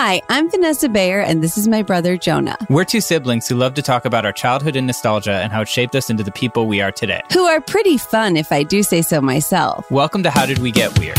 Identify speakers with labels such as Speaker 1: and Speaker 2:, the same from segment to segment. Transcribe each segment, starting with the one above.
Speaker 1: Hi, I'm Vanessa Bayer, and this is my brother Jonah,
Speaker 2: We're two siblings who love to talk about our childhood and nostalgia and how it shaped us into the people we are today.
Speaker 1: who are pretty fun if I do say so myself.
Speaker 2: Welcome to How Did We Get Weird?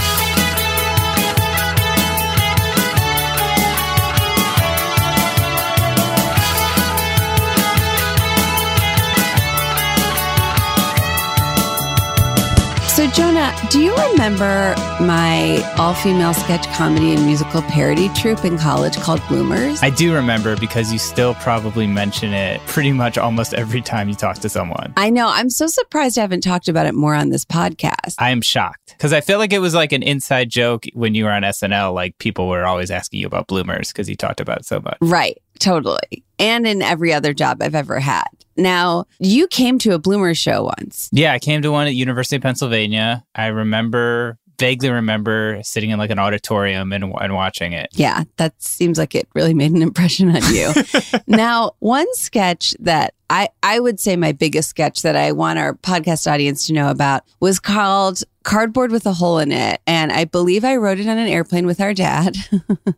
Speaker 1: So, Jonah, do you remember my all female sketch comedy and musical parody troupe in college called Bloomers?
Speaker 2: I do remember because you still probably mention it pretty much almost every time you talk to someone.
Speaker 1: I know. I'm so surprised I haven't talked about it more on this podcast.
Speaker 2: I am shocked because I feel like it was like an inside joke when you were on SNL. Like people were always asking you about bloomers because you talked about it so much.
Speaker 1: right, totally. And in every other job I've ever had. Now, you came to a Bloomers show once.
Speaker 2: Yeah, I came to one at University of Pennsylvania. I remember, vaguely remember sitting in like an auditorium and, and watching it.
Speaker 1: Yeah, that seems like it really made an impression on you. now, one sketch that I, I would say my biggest sketch that I want our podcast audience to know about was called Cardboard with a Hole in It. And I believe I wrote it on an airplane with our dad.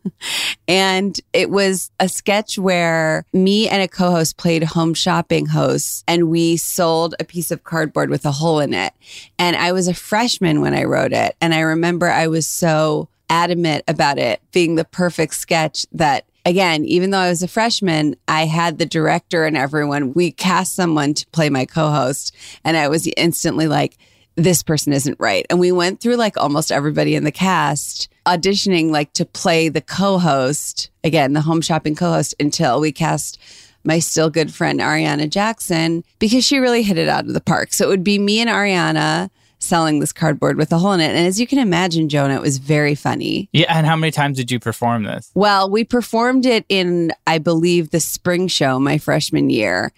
Speaker 1: and it was a sketch where me and a co host played home shopping hosts and we sold a piece of cardboard with a hole in it. And I was a freshman when I wrote it. And I remember I was so adamant about it being the perfect sketch that again, even though I was a freshman, I had the director and everyone, we cast someone to play my co-host and I was instantly like, this person isn't right. And we went through like almost everybody in the cast auditioning like to play the co-host, again, the home shopping co-host until we cast my still good friend Ariana Jackson because she really hit it out of the park. So it would be me and Ariana selling this cardboard with a hole in it. And as you can imagine, Jonah, it was very funny.
Speaker 2: Yeah, and how many times did you perform this?
Speaker 1: Well, we performed it in, I believe, the spring show my freshman year.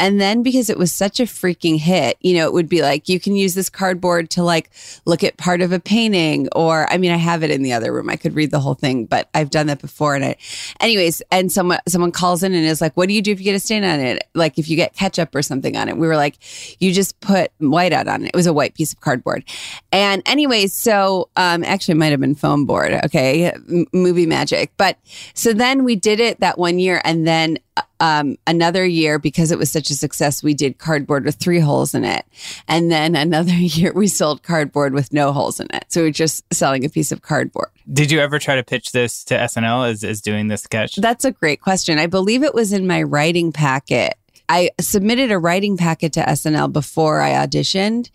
Speaker 1: And then because it was such a freaking hit, you know, it would be like, you can use this cardboard to like look at part of a painting. Or, I mean, I have it in the other room. I could read the whole thing, but I've done that before. And I, anyways, and someone, someone calls in and is like, what do you do if you get a stain on it? Like if you get ketchup or something on it. We were like, you just put white out on it. It was a white piece of cardboard. And anyways, so, um, actually it might have been foam board. Okay. M- movie magic. But so then we did it that one year and then um, another year because it was such a success we did cardboard with three holes in it. And then another year we sold cardboard with no holes in it. So we're just selling a piece of cardboard.
Speaker 2: Did you ever try to pitch this to SNL as, as doing this sketch?
Speaker 1: that's a great question. I believe it was in my writing packet. I submitted a writing packet to SNL before I auditioned.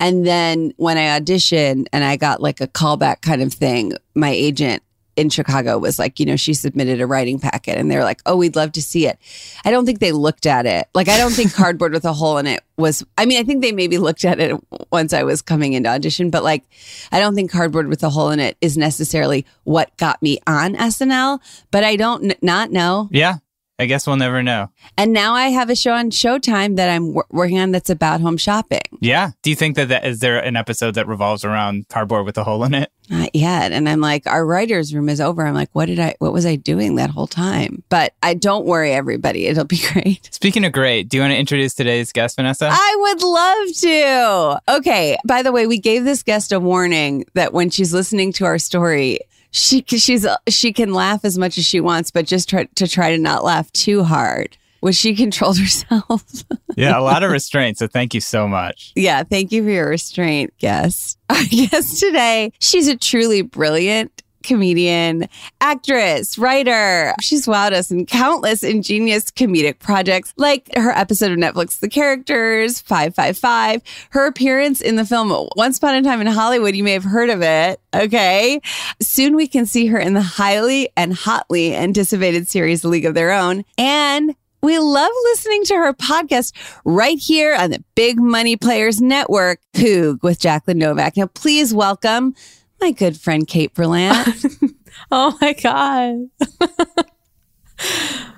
Speaker 1: And then when I auditioned and I got like a callback kind of thing, my agent in Chicago was like, you know, she submitted a writing packet and they were like, oh, we'd love to see it. I don't think they looked at it. Like, I don't think cardboard with a hole in it was, I mean, I think they maybe looked at it once I was coming into audition, but like, I don't think cardboard with a hole in it is necessarily what got me on SNL, but I don't n- not know.
Speaker 2: yeah, I guess we'll never know.
Speaker 1: And now I have a show on Showtime that I'm wor- working on that's about home shopping.
Speaker 2: Yeah. Do you think that, that is there an episode that revolves around cardboard with a hole in it?
Speaker 1: Not yet. And I'm like, our writer's room is over. I'm like, what did I, what was I doing that whole time? But I don't worry, everybody. It'll be great.
Speaker 2: Speaking of great, do you want to introduce today's guest, Vanessa?
Speaker 1: I would love to. Okay. By the way, we gave this guest a warning that when she's listening to our story, she she's she can laugh as much as she wants, but just try to try to not laugh too hard. Which she controlled herself.
Speaker 2: yeah, a lot of restraint. So thank you so much.
Speaker 1: yeah, thank you for your restraint, guest. Our guest today, she's a truly brilliant comedian, actress, writer. She's wowed us in countless ingenious comedic projects, like her episode of Netflix The Characters, 555, her appearance in the film Once Upon a Time in Hollywood. You may have heard of it. Okay. Soon we can see her in the highly and hotly anticipated series League of Their Own. And we love listening to her podcast right here on the Big Money Players Network, Poog with Jacqueline Novak. Now, please welcome my good friend Kate Berlant.
Speaker 3: Oh my God.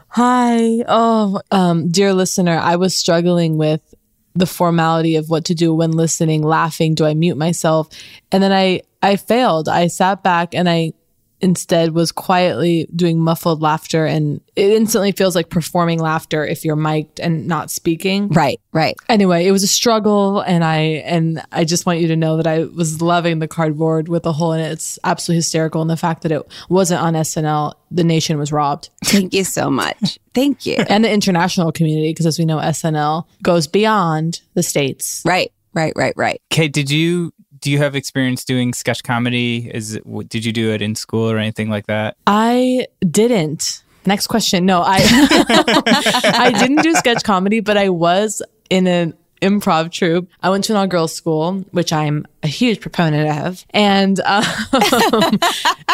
Speaker 3: Hi. Oh, um, dear listener, I was struggling with the formality of what to do when listening, laughing. Do I mute myself? And then I, I failed. I sat back and I instead was quietly doing muffled laughter and it instantly feels like performing laughter if you're mic'd and not speaking.
Speaker 1: right, right.
Speaker 3: Anyway, it was a struggle and I and I just want you to know that I was loving the cardboard with a hole in it. It's absolutely hysterical and the fact that it wasn't on SNL, the nation was robbed.
Speaker 1: Thank you so much. Thank you.
Speaker 3: And the international community because as we know SNL goes beyond the states.
Speaker 1: Right, right, right, right.
Speaker 2: Kate, did you do you have experience doing sketch comedy? Is it, did you do it in school or anything like that?
Speaker 3: I didn't. Next question. No, I I didn't do sketch comedy, but I was in an improv troupe. I went to an all girls school, which I'm a huge proponent of, and um,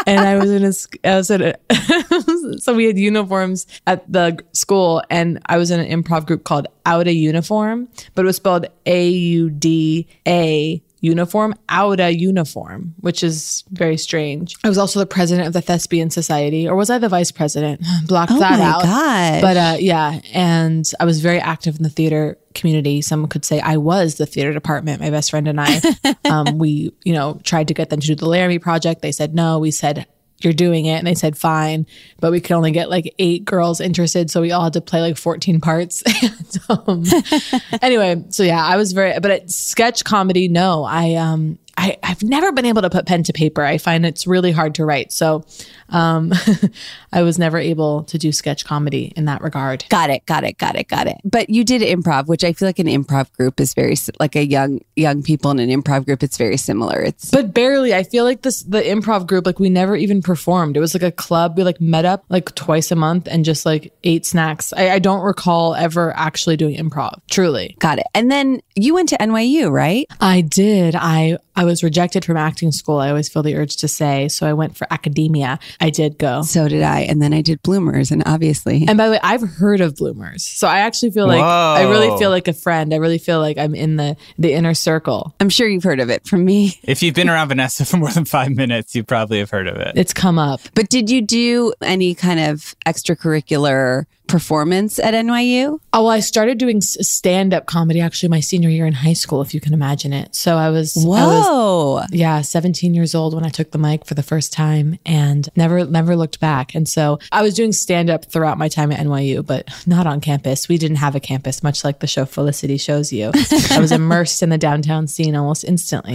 Speaker 3: and I was in a I was in a so we had uniforms at the school, and I was in an improv group called Out a Uniform, but it was spelled A U D A uniform, Auda uniform, which is very strange. I was also the president of the Thespian Society, or was I the vice president? Block
Speaker 1: Oh
Speaker 3: that
Speaker 1: my
Speaker 3: out.
Speaker 1: gosh.
Speaker 3: But uh, yeah, and I was very active in the theater community. Someone could say I was the theater department. My best friend and I, um, we you know tried to get them to do the Laramie project. They said no. We said you're doing it, and they said fine, but we could only get like eight girls interested, so we all had to play like 14 parts. and, um, anyway, so yeah, I was very, but at sketch comedy, no, I um. I, I've never been able to put pen to paper. I find it's really hard to write. So um, I was never able to do sketch comedy in that regard.
Speaker 1: Got it, got it, got it, got it. But you did improv, which I feel like an improv group is very like a young young people in an improv group. It's very similar. It's
Speaker 3: But barely. I feel like this the improv group, like we never even performed. It was like a club. We like met up like twice a month and just like ate snacks. I, I don't recall ever actually doing improv. Truly.
Speaker 1: got it. And then you went to NYU, right?
Speaker 3: I did. I I was rejected from acting school. I always feel the urge to say. So I went for academia. I did go.
Speaker 1: So did I. And then I did Bloomers, and obviously,
Speaker 3: And by the way, I've heard of bloomers. So I actually feel like I really feel like a friend. I really feel like I'm in the the inner circle.
Speaker 1: I'm sure you've heard of it from me.
Speaker 2: If you've been around Vanessa for more than five minutes, you probably have heard of it.
Speaker 3: It's come up.
Speaker 1: But did you do any kind of extracurricular performance at NYU?
Speaker 3: Oh, well, I started doing stand up comedy actually my senior year in high school, if you can imagine it. So I was, I was,
Speaker 1: Whoa.
Speaker 3: yeah, 17 years old when I took the mic for the first time and never, never looked back. And so I was doing stand up throughout my time at NYU, but not on campus. We didn't have a campus, much like the show Felicity shows you. I was immersed in the downtown scene almost instantly.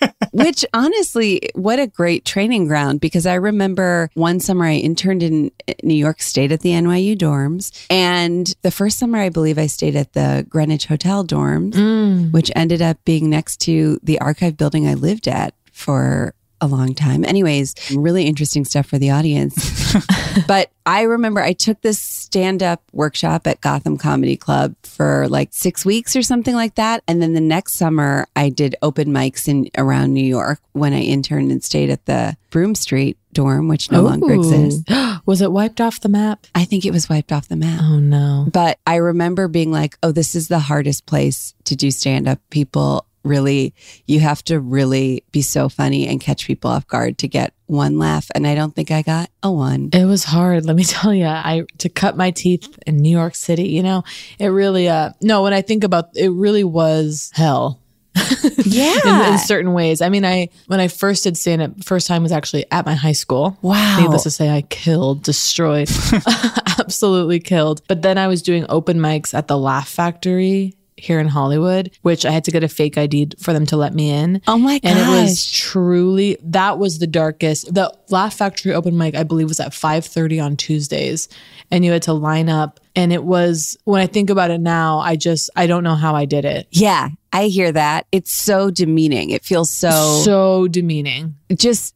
Speaker 1: Which honestly, what a great training ground because I remember one summer I interned in eh, New York State at the NYU dorms. And the first summer, I believe I stayed at the Greenwich Hotel dorms, mm. which ended up being next to the archive building I lived at for a long time. Anyways, really interesting stuff for the audience. but I remember I took this stand up workshop at Gotham Comedy Club for like six weeks or something like that. And then the next summer, I did open mics in around New York when I interned and stayed at the Broome Street dorm, which no longer exists.
Speaker 3: was it wiped off the map?
Speaker 1: I think it was wiped off the map.
Speaker 3: Oh, no.
Speaker 1: But I remember being like, oh, this is the hardest place to do stand up. People really, you have to really be so funny and catch people off guard to get one laugh. And I don't think I got a one.
Speaker 3: It was hard, let me tell you. I to cut my teeth in New York City, you know, it really uh no, when I think about it really was hell.
Speaker 1: Yeah.
Speaker 3: in, in certain ways. I mean, I when I first did stand up, first time was actually at my high school.
Speaker 1: Wow.
Speaker 3: Needless to say, I killed, destroyed, absolutely killed. But then I was doing open mics at the Laugh Factory here in Hollywood, which I had to get a fake ID for them to let me in.
Speaker 1: Oh my god!
Speaker 3: And it was truly that was the darkest. The Laugh Factory open mic, I believe, was at five thirty on Tuesdays, and you had to line up. And it was when I think about it now, I just I don't know how I did it.
Speaker 1: yeah, I hear that. It's so demeaning. It feels so,
Speaker 3: so demeaning.
Speaker 1: just,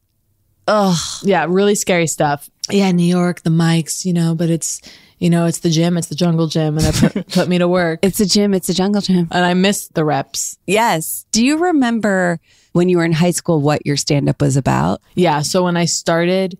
Speaker 1: ugh.
Speaker 3: Yeah, really scary stuff. Yeah, New York, the mics, you know, but it's you know, it's the gym, it's the jungle gym, and they put, put me to work.
Speaker 1: It's a gym. It's a jungle gym.
Speaker 3: and I miss the reps.
Speaker 1: Yes. Do you remember when you were in high school what your stand up was about?
Speaker 3: Yeah. So when I started,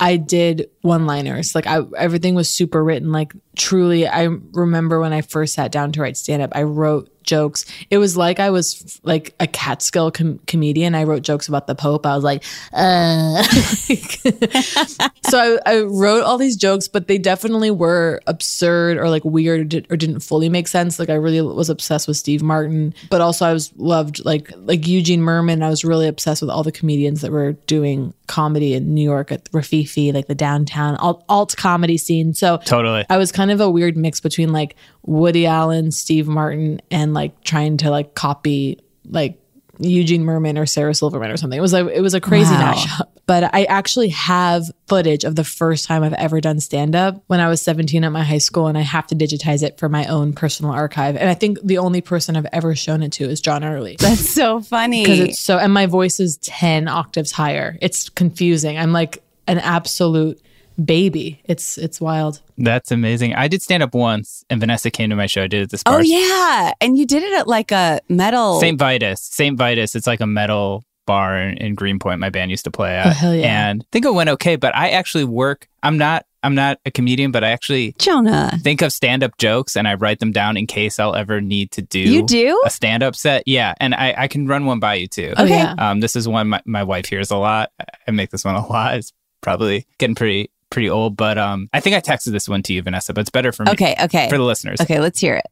Speaker 3: I did one liners. Like I, everything was super written. Like truly, I remember when I first sat down to write stand up, I wrote jokes. It was like I was like a Catskill com- comedian. I wrote jokes about the Pope. I was like, uh. so I, I wrote all these jokes, but they definitely were absurd or like weird or, did, or didn't fully make sense. Like I really was obsessed with Steve Martin, but also I was loved like like Eugene Mirman. I was really obsessed with all the comedians that were doing comedy in New York at Rififi, like the downtown alt, alt comedy scene. So
Speaker 2: Totally.
Speaker 3: I was kind of a weird mix between like Woody Allen, Steve Martin, and like trying to like copy like Eugene Mirman or Sarah Silverman or something. It was like it was a crazy
Speaker 1: Wow.
Speaker 3: mashup. But I actually have footage of the first time I've ever done stand up when I was 17 at my high school, and I have to digitize it for my own personal archive. And I think the only person I've ever shown it to is John Early.
Speaker 1: That's so funny.
Speaker 3: Because it's so, and my voice is 10 octaves higher. It's confusing. I'm like an absolute baby. It's it's wild.
Speaker 2: That's amazing. I did stand up once, and Vanessa came to my show. I did it this
Speaker 1: oh, yeah. And you did it at like a metal.
Speaker 2: St. Vitus. St. Vitus. It's like a metal bar in, in Greenpoint. My band used to play at.
Speaker 3: Oh, hell yeah.
Speaker 2: And I think it went okay, but I actually work. I'm not. I'm not a comedian, but I actually
Speaker 1: Jonah.
Speaker 2: think of stand up jokes and I write them down in case I'll ever need to do.
Speaker 1: You do?
Speaker 2: a stand up set. Yeah, and I, I can run one by you too.
Speaker 3: Oh,
Speaker 1: Okay.
Speaker 2: Um, this is one my, my wife hears a lot. I make this one a lot. It's probably getting pretty pretty old, but um, I think I texted this one to you, Vanessa. But it's better for me.
Speaker 1: Okay. Okay.
Speaker 2: For the listeners,
Speaker 1: Okay. Let's hear it.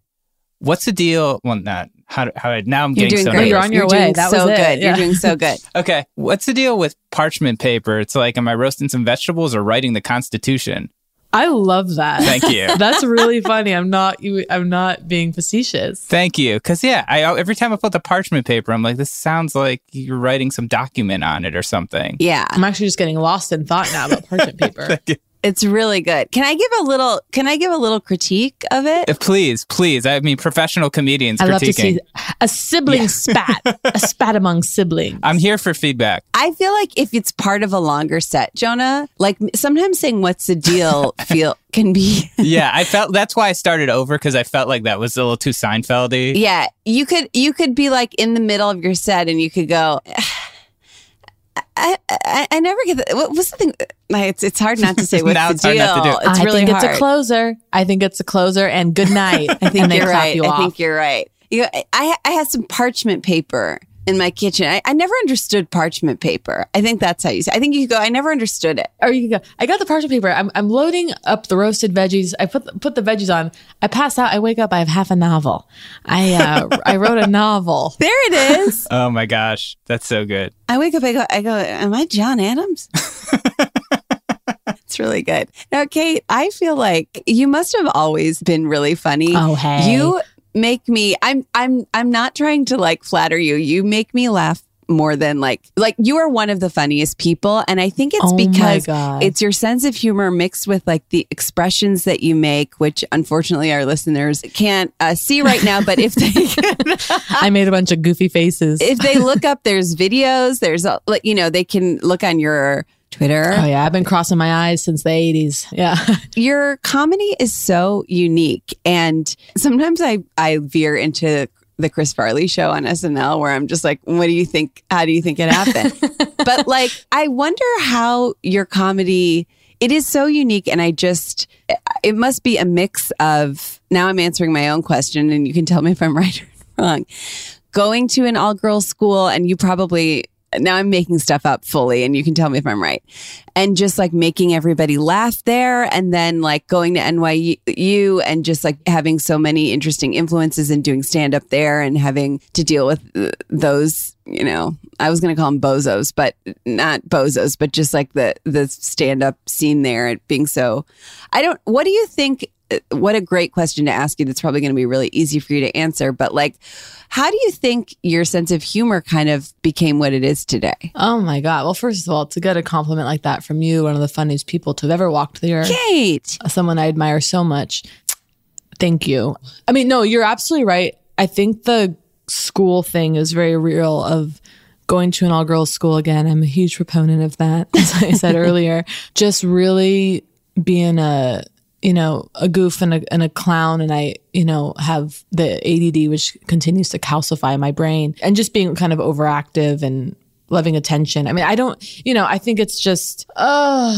Speaker 2: what's the deal? Well, not how do- how I, now I'm
Speaker 1: You're
Speaker 2: getting
Speaker 1: doing
Speaker 2: so
Speaker 1: great.
Speaker 3: You're on your way.
Speaker 1: doing
Speaker 3: That
Speaker 1: so
Speaker 3: was it.
Speaker 1: good.
Speaker 3: Yeah.
Speaker 1: You're doing so good.
Speaker 2: Okay, what's the deal with parchment paper? It's like, am I roasting some vegetables or writing the Constitution?
Speaker 3: I love that.
Speaker 2: Thank you.
Speaker 3: That's really funny. I'm not I'm not being facetious.
Speaker 2: Thank you. Because, yeah, I every time I put the parchment paper, I'm like, this sounds like you're writing some document on it or something.
Speaker 1: Yeah.
Speaker 3: I'm actually just getting lost in thought now about parchment paper.
Speaker 1: It's really good. Can I give a little can I give a little critique of it?
Speaker 2: Please, please. I mean, professional comedians
Speaker 3: I love to see a sibling spat, a spat among siblings.
Speaker 2: I'm here for feedback.
Speaker 1: I feel like if it's part of a longer set, Jonah, like sometimes saying what's the deal feel can be
Speaker 2: Yeah, I felt that's why I started over because I felt like that was a little too Seinfeldy.
Speaker 1: Yeah, you could you could be like in the middle of your set and you could go I, I, I never get that. What, what's the thing? It's it's hard not to say what's
Speaker 2: Now
Speaker 1: the
Speaker 2: it's hard
Speaker 1: deal.
Speaker 2: not to do.
Speaker 1: It's
Speaker 3: I
Speaker 1: really
Speaker 3: think
Speaker 1: hard.
Speaker 3: it's a closer. I think it's a closer and good night.
Speaker 1: I think
Speaker 3: and they
Speaker 1: you're
Speaker 3: clap
Speaker 1: right.
Speaker 3: you
Speaker 1: I think you're right. You, I I had some parchment paper in my kitchen. I, I never understood parchment paper. I think that's how you say. I think you could go. I never understood it.
Speaker 3: Or you can go. I got the parchment paper. I'm, I'm loading up the roasted veggies. I put the, put the veggies on. I pass out. I wake up. I have half a novel. I uh, I wrote a novel.
Speaker 1: There it is.
Speaker 2: Oh my gosh, that's so good.
Speaker 1: I wake up. I go. I go. Am I John Adams? It's really good. Now, Kate, I feel like you must have always been really funny.
Speaker 3: Oh, hey.
Speaker 1: You make me I'm I'm I'm not trying to like flatter you. You make me laugh more than like like you are one of the funniest people and I think it's
Speaker 3: Oh
Speaker 1: because it's your sense of humor mixed with like the expressions that you make which unfortunately our listeners can't uh, see right now but if they
Speaker 3: I made a bunch of goofy faces.
Speaker 1: if they look up there's videos there's a, like you know they can look on your Twitter.
Speaker 3: Oh yeah, I've been crossing my eyes since the 80s. Yeah.
Speaker 1: your comedy is so unique. And sometimes i i veer into the chris farley show on snl where i'm just like what do you think how do you think it happened? But like i wonder how your comedy it is so unique. And i just it must be a mix of now i'm answering my own question and you can tell me if i'm right or wrong going to an all girls school and you probably now I'm making stuff up fully and you can tell me if I'm right. And just like making everybody laugh there and then like going to NYU and just like having so many interesting influences and doing stand up there and having to deal with those, you know, I was going to call them bozos, but not bozos, but just like the the stand up scene there and being so I don't what do you think what a great question to ask you that's probably going to be really easy for you to answer but like how do you think your sense of humor kind of became what it is today
Speaker 3: Oh my God. Well, first of all, to get a compliment like that from you, one of the funniest people to have ever walked the earth,
Speaker 1: kate
Speaker 3: someone I admire so much. Thank you. I mean, no, you're absolutely right. I think the school thing is very real of going to an all girls school again. I'm a huge proponent of that, as I said earlier. Just really being a you know a goof and a, and a clown and i you know have the add which continues to calcify my brain and just being kind of overactive and loving attention. I mean i don't you know i think it's just uh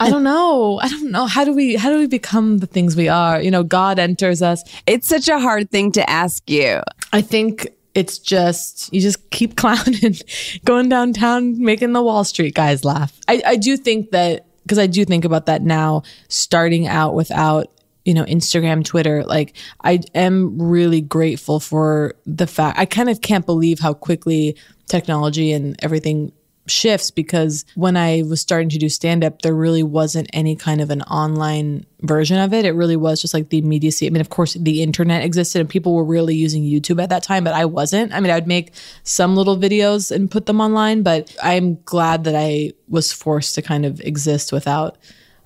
Speaker 3: i don't know. I don't know. How do we how do we become the things we are? You know god enters us.
Speaker 1: It's such a hard thing to ask you.
Speaker 3: I think it's just you just keep clowning, going downtown, making the Wall Street guys laugh. I, I do think that because I do think about that now, starting out without you know Instagram, Twitter. Like I am really grateful for the fact I kind of can't believe how quickly technology and everything shifts because when I was starting to do stand up, there really wasn't any kind of an online version of it. It really was just like the immediacy. I mean, of course, the internet existed and people were really using YouTube at that time, but I wasn't. I mean, I'd make some little videos and put them online, but I'm glad that I was forced to kind of exist without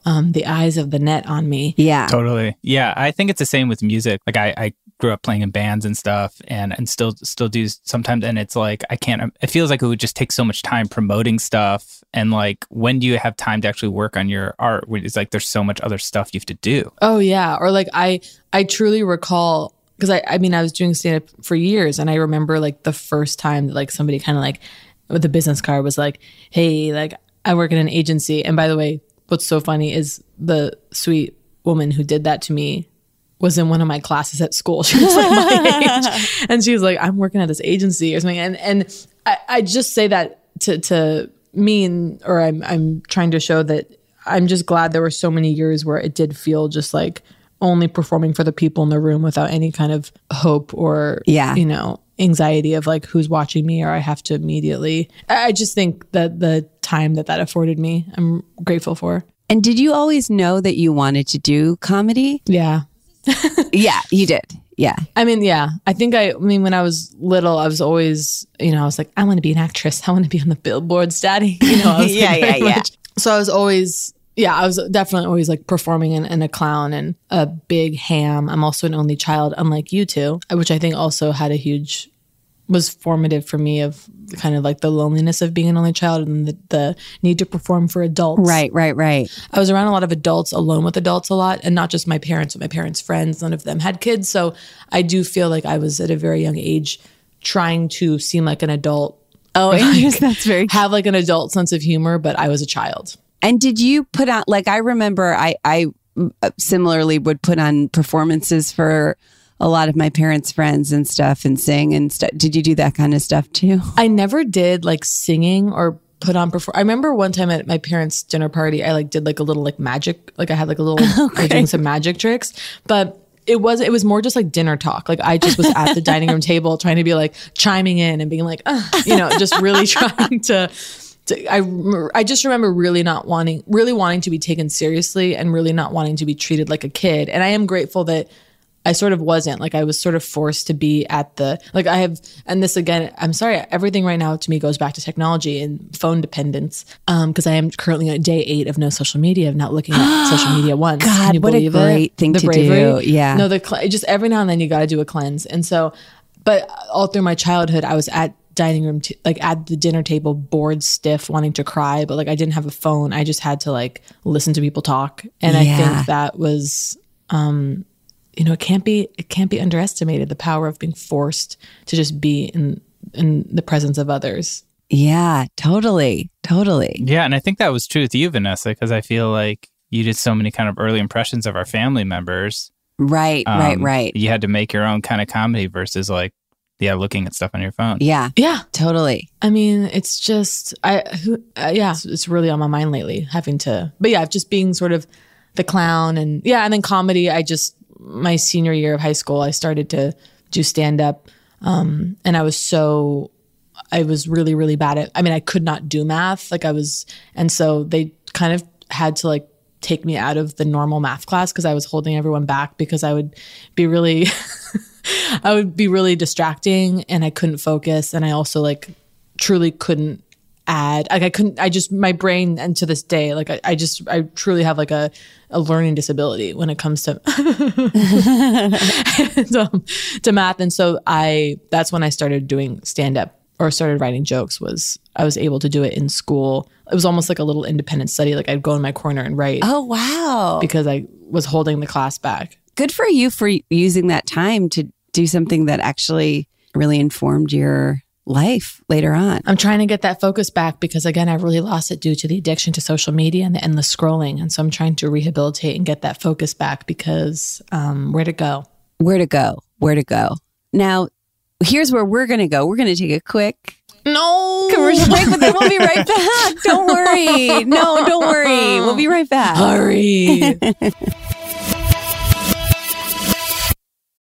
Speaker 3: um, the eyes of the net on me.
Speaker 1: yeah
Speaker 2: Totally. Yeah, I think it's the same with music. Like I, I grew up playing in bands and stuff and and still still do sometimes and it's like I can't it feels like it would just take so much time promoting stuff and like when do you have time to actually work on your art? It's like there's so much other stuff you have to do.
Speaker 3: Oh yeah, or like I I truly recall because I I mean I was doing stand up for years and I remember like the first time that like somebody kind of like with a business card was like, "Hey, like I work in an agency." And by the way, what's so funny is the sweet woman who did that to me was in one of my classes at school. She was like my age. And she was like, I'm working at this agency or something. And and I, I just say that to to mean or I'm I'm trying to show that I'm just glad there were so many years where it did feel just like only performing for the people in the room without any kind of hope or
Speaker 1: Yeah.
Speaker 3: you know anxiety of like who's watching me or I have to immediately I I just think that the time that that afforded me I'm grateful for
Speaker 1: and did you always know that you wanted to do comedy
Speaker 3: yeah
Speaker 1: yeah you did yeah
Speaker 3: I mean, yeah. I think I, I mean, when I was little, I was always, you know, I was like, I want to be an actress. I want to be on the billboards, daddy. You know, I was
Speaker 1: Yeah, yeah, yeah.
Speaker 3: much- So I was always, yeah, I was definitely always like performing in, in a clown and a big ham. I'm also an only child, unlike you two, which I think also had a huge, was formative for me of kind of like the loneliness of being an only child and the, the need to perform for adults.
Speaker 1: right right right
Speaker 3: I was around a lot of adults, alone with adults a lot, and not just my parents, but my parents' friends. None of them had kids. So I do feel like I was at a very young age trying to seem like an adult,
Speaker 1: oh yes, that's very
Speaker 3: have like an adult sense of humor, but I was a child.
Speaker 1: And did you put on like I remember I I uh, similarly would put on performances for a lot of my parents' friends and stuff and sing and stuff. Did you do that kind of stuff too?
Speaker 3: I never did like singing or put on perform. I remember one time at my parents' dinner party, I like did like a little like magic, like I had like a little okay. doing some magic tricks, but it was it was more just like dinner talk. Like I just was at the dining room table trying to be like chiming in and being like, you know, just really trying to. to I I just remember really not wanting really wanting to be taken seriously and really not wanting to be treated like a kid. And I am grateful that I sort of wasn't. Like I was sort of forced to be at the like I have and this again I'm sorry everything right now to me goes back to technology and phone dependence um because I am currently on day 8 of no social media of not looking at social media once.
Speaker 1: God what a great it? thing the to bravery. do yeah.
Speaker 3: No the just every now and then you got to do a cleanse. And so but all through my childhood I was at dining room t- like at the dinner table bored stiff wanting to cry but like I didn't have a phone. I just had to like listen to people talk. And yeah. I think that was um you know, it can't be it can't be underestimated the power of being forced to just be in in the presence of others.
Speaker 1: Yeah, totally. Totally.
Speaker 2: Yeah, and I think that was true with you, Vanessa, because I feel like you did so many kind of early impressions of our family members.
Speaker 1: Right, um, right, right.
Speaker 2: You had to make your own kind of comedy versus like yeah, looking at stuff on your phone.
Speaker 1: Yeah.
Speaker 3: Yeah.
Speaker 1: Totally.
Speaker 3: I mean, it's just I uh, yeah, it's, it's really on my mind lately having to But yeah, just being sort of the clown and yeah, and then comedy I just my senior year of high school, I started to do stand up. Um, and I was so, I was really, really bad at, I mean, I could not do math. Like I was, and so they kind of had to like take me out of the normal math class because I was holding everyone back because I would be really, I would be really distracting and I couldn't focus. And I also like truly couldn't add like i couldn't i just my brain and to this day like i, I just i truly have like a, a learning disability when it comes to to, to math. And so i that's when i started doing stand up or started writing jokes was i was able to do it in school. It was almost like a little independent study. Like i'd go in my corner and write
Speaker 1: oh wow.
Speaker 3: because i was holding the class back.
Speaker 1: Good for you for using that time to do something that actually really informed your life later on.
Speaker 3: I'm trying to get that focus back because again, I really lost it due to the addiction to social media and the endless scrolling. And so I'm trying to rehabilitate and get that focus back because um, where to go?
Speaker 1: Where to go? Where to go? Now, here's where we're going to go. We're going to take a quick
Speaker 3: no
Speaker 1: commercial break, but then we'll be right back. Don't worry. No, don't worry. We'll be right back.
Speaker 3: Hurry.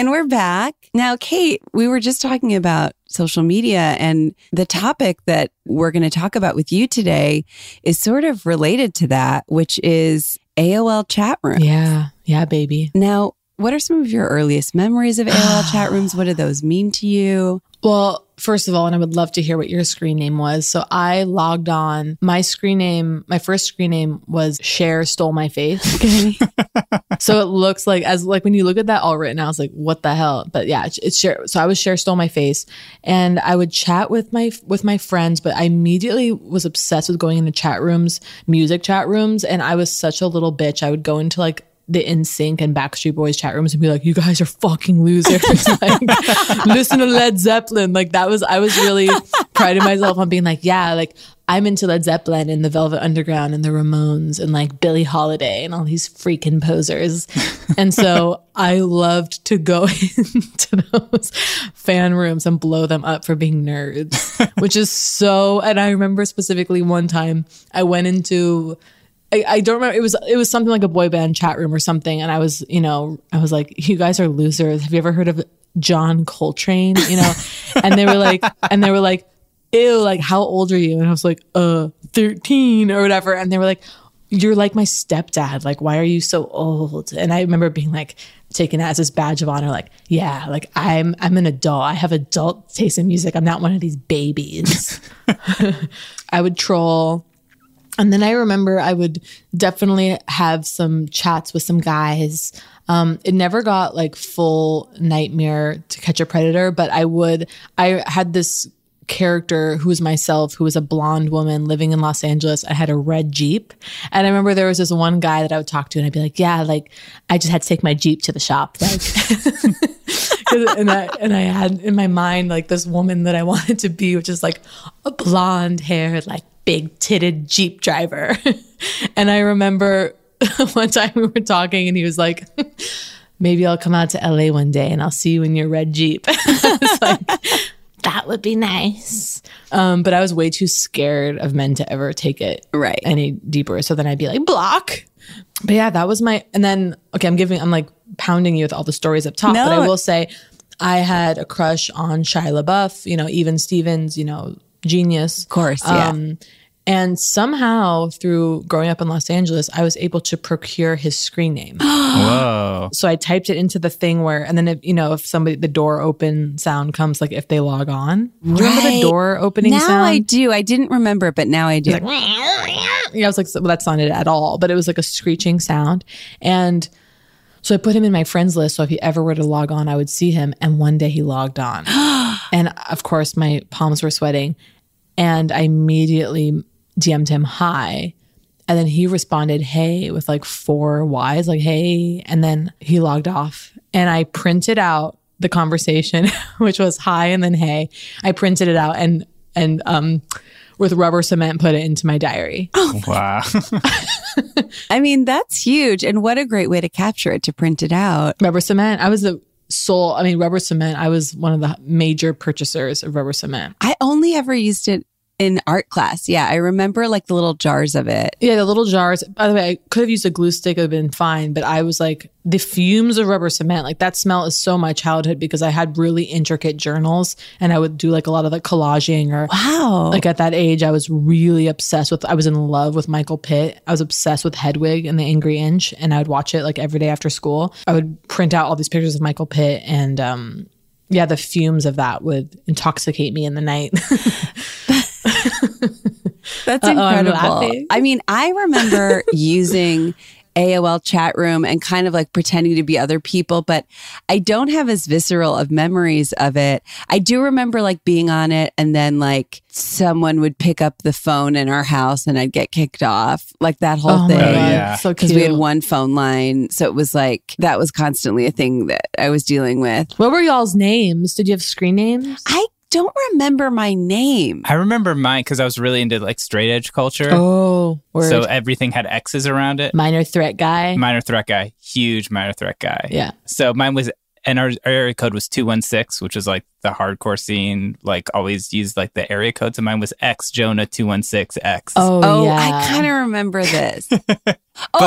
Speaker 1: And we're back. Now, Kate, we were just talking about social media, and the topic that we're going to talk about with you today is sort of related to that, which is AOL chat room.
Speaker 3: Yeah. Yeah, baby.
Speaker 1: Now, what are some of your earliest memories of AOL chat rooms? What do those mean to you?
Speaker 3: Well, first of all, and I would love to hear what your screen name was. So I logged on. My screen name, my first screen name was Share Stole My Face. Okay. so it looks like as like when you look at that all written, I was like, what the hell? But yeah, it's, it's Share. So I was Share Stole My Face, and I would chat with my with my friends. But I immediately was obsessed with going into chat rooms, music chat rooms, and I was such a little bitch. I would go into like the NSYNC and Backstreet Boys chat rooms and be like, "You guys are fucking losers." like, listen to Led Zeppelin. Like that was I was really priding myself on being like, yeah, like I'm into Led Zeppelin and the Velvet Underground and the Ramones and like Billie Holiday and all these freaking posers. and so I loved to go into those fan rooms and blow them up for being nerds, which is so. And I remember specifically one time I went into I, I don't remember. It was it was something like a boy band chat room or something, and I was you know I was like, you guys are losers. Have you ever heard of John Coltrane? You know, and they were like, and they were like, ew, like how old are you? And I was like, uh, thirteen or whatever, and they were like, you're like my stepdad. Like, why are you so old? And I remember being like taken as this badge of honor. Like, yeah, like I'm I'm an adult. I have adult taste in music. I'm not one of these babies. I would troll and then I remember I would definitely have some chats with some guys. Um, it never got like full nightmare to catch a predator, but I would, I had this character who was myself, who was a blonde woman living in Los Angeles. I had a red Jeep. And I remember there was this one guy that I would talk to and I'd be like, yeah, like I just had to take my Jeep to the shop. Like, and I, and I had in my mind like this woman that I wanted to be, which is like a blonde haired, like big titted Jeep driver. and I remember one time we were talking and he was like, maybe I'll come out to LA one day and I'll see you in your red Jeep. like, that would be nice. Um, but I was way too scared of men to ever take it
Speaker 1: right
Speaker 3: any deeper. So then I'd be like, block. But yeah, that was my, and then, okay, I'm giving, I'm like pounding you with all the stories up top,
Speaker 1: No.
Speaker 3: but I will say I had a crush on Shia LaBeouf, you know, even Stevens, you know, genius. Of
Speaker 1: course, yeah.
Speaker 3: Um, and somehow through growing up in Los Angeles, I was able to procure his screen name.
Speaker 2: Whoa.
Speaker 3: So I typed it into the thing where, and then if you know, if somebody the door open sound comes, like if they log on, remember the door opening
Speaker 1: now
Speaker 3: sound?
Speaker 1: I do. I didn't remember, but now I do.
Speaker 3: Like, yeah, I was like, well, that's not it at all, but it was like a screeching sound. And so I put him in my friends list. So if he ever were to log on, I would see him. And one day he logged on. and of course, my palms were sweating. And I immediately DM'd him hi. And then he responded, hey, with like four Y's, like, hey. And then he logged off. And I printed out the conversation, which was hi and then hey. I printed it out and, and, um, with rubber cement, put it into my diary.
Speaker 2: Oh, Wow.
Speaker 1: I mean, that's huge. And what a great way to capture it to print it out.
Speaker 3: Rubber cement. I was the sole, I mean, rubber cement. I was one of the major purchasers of rubber cement.
Speaker 1: I only ever used it in art class. Yeah, I remember like the little jars of it.
Speaker 3: Yeah, the little jars. By the way, I could have used a glue stick, it would have been fine. But I was like, the fumes of rubber cement, like that smell is so my childhood because I had really intricate journals and I would do like a lot of like collaging or
Speaker 1: Wow.
Speaker 3: like at that age, I was really obsessed with, I was in love with Michael Pitt. I was obsessed with Hedwig and the Angry Inch and I would watch it like every day after school. I would print out all these pictures of Michael Pitt and, um, yeah, the fumes of that would intoxicate me in the night.
Speaker 1: That's incredible. I mean, I remember using AOL chat room and kind of like pretending to be other people, but I don't have as visceral of memories of it. I do remember like being on it and then like someone would pick up the phone in our house and I'd get kicked off, like that whole
Speaker 3: Oh
Speaker 1: thing.
Speaker 3: God,
Speaker 2: yeah.
Speaker 3: so
Speaker 1: Because we had one phone line. So it was like that was constantly a thing that I was dealing with.
Speaker 3: What were y'all's names? Did you have screen names?
Speaker 1: I don't remember my name.
Speaker 2: I remember mine because I was really into like straight edge culture.
Speaker 3: Oh, word.
Speaker 2: so everything had X's around it.
Speaker 3: minor threat guy.
Speaker 2: Minor threat guy, huge minor threat guy.
Speaker 3: yeah.
Speaker 2: So mine was, and our, our area code was 216, which is like the hardcore scene, like always used like the area code. So mine was X Jonah 216X.
Speaker 3: Oh,
Speaker 1: Oh,
Speaker 3: yeah.
Speaker 1: I kind of remember this. oh,
Speaker 2: But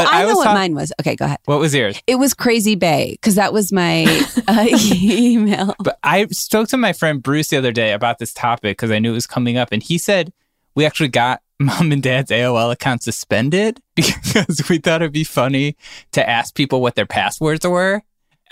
Speaker 1: I,
Speaker 2: I
Speaker 1: know what
Speaker 2: talk-
Speaker 1: mine was. Okay, go ahead.
Speaker 2: What was yours?
Speaker 1: It was Crazy Bay because that was my uh, email.
Speaker 2: But I spoke to my friend Bruce the other day about this topic because I knew it was coming up, and he said we actually got mom and dad's AOL account suspended because we thought it'd be funny to ask people what their passwords were.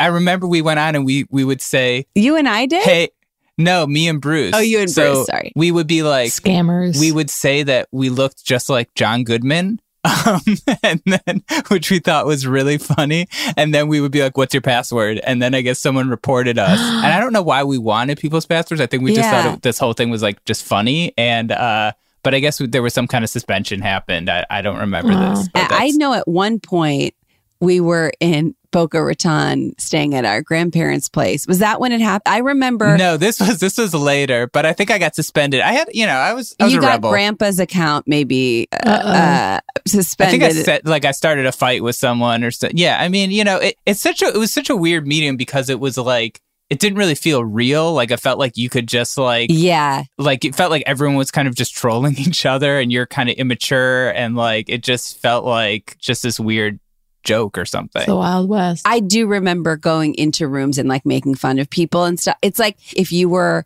Speaker 2: I remember we went on and we we would say,
Speaker 1: You and I did?
Speaker 2: "Hey, no, me and Bruce."
Speaker 1: Oh, you and
Speaker 2: So
Speaker 1: Bruce, sorry.
Speaker 2: We would be like,
Speaker 3: Scammers.
Speaker 2: we would say that we looked just like John Goodman. Um, and then, which we thought was really funny. And then we would be like, what's your password? And then I guess someone reported us. and I don't know why we wanted people's passwords. I think we just
Speaker 1: Yeah.
Speaker 2: thought it, this whole thing was like just funny. And, uh, but I guess there was some kind of suspension happened. I, I don't remember
Speaker 3: Wow.
Speaker 2: this.
Speaker 1: I I know at one point we were in Boca Raton staying at our grandparents' place. Was that when it happened? I remember
Speaker 2: No, this was this was later, but I think I got suspended. I had, you know, I was I was
Speaker 1: you
Speaker 2: a
Speaker 1: got
Speaker 2: rebel.
Speaker 1: grandpa's account maybe uh,
Speaker 3: Uh-oh.
Speaker 1: uh,
Speaker 2: I
Speaker 1: suspended.
Speaker 2: think I said like I started a fight with someone or so. Yeah, I mean, you know, it, it's such a it was such a weird medium because it was like it didn't really feel real. Like it felt like you could just like
Speaker 1: yeah.
Speaker 2: like it felt like everyone was kind of just trolling each other and you're kind of immature and like it just felt like just this weird joke or something.
Speaker 3: the Wild West.
Speaker 1: I do remember going into rooms and like making fun of people and stuff. It's like if you were,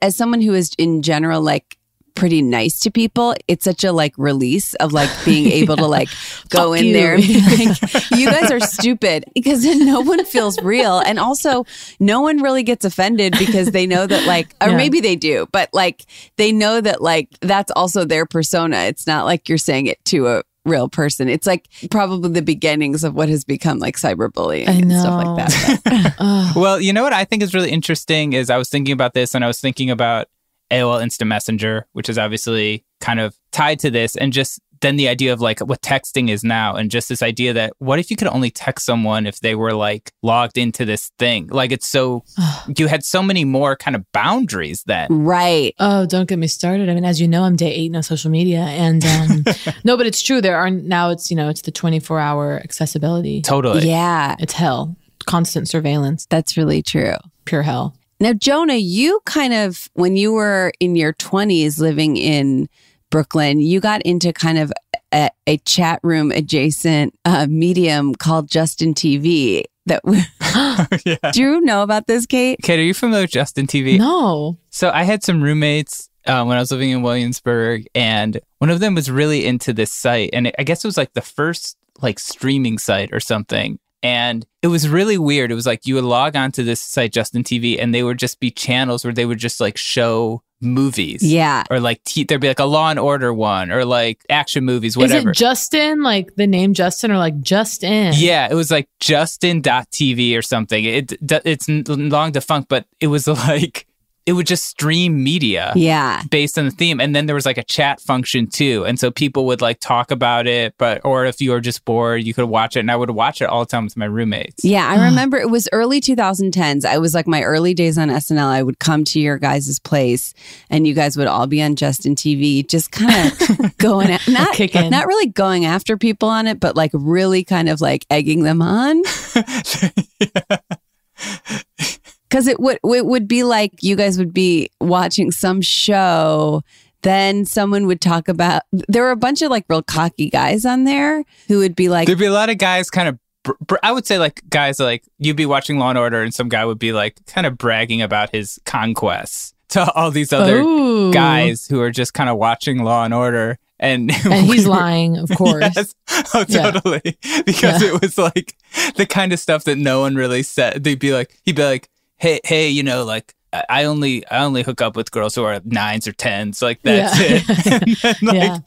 Speaker 1: as someone who is in general like pretty nice to people, it's such a like release of like being able to like go
Speaker 3: Fuck
Speaker 1: in
Speaker 3: you.
Speaker 1: there and be like, you guys are stupid because then no one feels real. And also, no one really gets offended because they know that like, or
Speaker 3: Yeah.
Speaker 1: maybe they do, but like they know that like that's also their persona. It's not like you're saying it to a, real person. It's like probably the beginnings of what has become like cyberbullying and stuff like that. but-
Speaker 2: Well, you know what I think is really interesting is I was thinking about this and I was thinking about AOL Instant Messenger, which is obviously kind of tied to this, and just then the idea of like what texting is now, and just this idea that what if you could only text someone if they were like logged into this thing? Like it's so, you had so many more kind of boundaries then.
Speaker 1: right
Speaker 3: Oh, don't get me started. I mean, as you know, I'm day eight on social media, and um, no, but it's true. There are now. It's you know, it's the 24 hour accessibility.
Speaker 2: Totally.
Speaker 1: yeah
Speaker 3: It's hell. Constant surveillance.
Speaker 1: that's really true
Speaker 3: Pure hell.
Speaker 1: now jonah you kind of when you were in your 20s living in brooklyn you got into kind of a, a chat room adjacent uh, medium called justin tv that
Speaker 2: yeah.
Speaker 1: do you know about this kate
Speaker 2: Kate, are you familiar with Justin TV?
Speaker 3: No.
Speaker 2: So I had some roommates uh, when I was living in Williamsburg, and one of them was really into this site, and it, I guess it was like the first like streaming site or something. And it was really weird. It was like you would log onto this site, Justin TV, and they would just be channels where they would just like show movies.
Speaker 1: yeah
Speaker 2: Or like t- there'd be like a Law and Order one, or like action movies,
Speaker 3: Is
Speaker 2: whatever.
Speaker 3: it Justin, like the name Justin, or like Justin?
Speaker 2: Yeah, it was like Justin.tv or something. It it's long defunct, but it was like it would just stream media
Speaker 1: yeah
Speaker 2: based on the theme and then there was like a chat function too and so people would like talk about it but or if you were just bored you could watch it and i would watch it all the time with my roommates
Speaker 1: Yeah, I remember it was early 2010s. I was like my early days on SNL. I would come to your guys' place and you guys would all be on Justin TV, just kind of going at, not
Speaker 3: Kicking.
Speaker 1: not really going after people on it, but like really kind of like egging them on. Cause it would it would be like you guys would be watching some show. Then someone would talk about there were a bunch of like real cocky guys on there who would be like
Speaker 2: there'd be a lot of guys kind of br- br- i would say like guys like you'd be watching law and order and some guy would be like kind of bragging about his conquests to all these other
Speaker 3: Ooh.
Speaker 2: guys who are just kind of watching law and order and
Speaker 3: And he's
Speaker 2: we-
Speaker 3: lying, of course.
Speaker 2: Yes. Oh,
Speaker 3: Yeah.
Speaker 2: totally. Because
Speaker 3: Yeah.
Speaker 2: it was like the kind of stuff that no one really said. They'd be like, he'd be like, hey, hey, you know, like I I only, I only hook up with girls who are nines or tens. Like that's
Speaker 3: Yeah.
Speaker 2: it. and then, like,
Speaker 3: Yeah.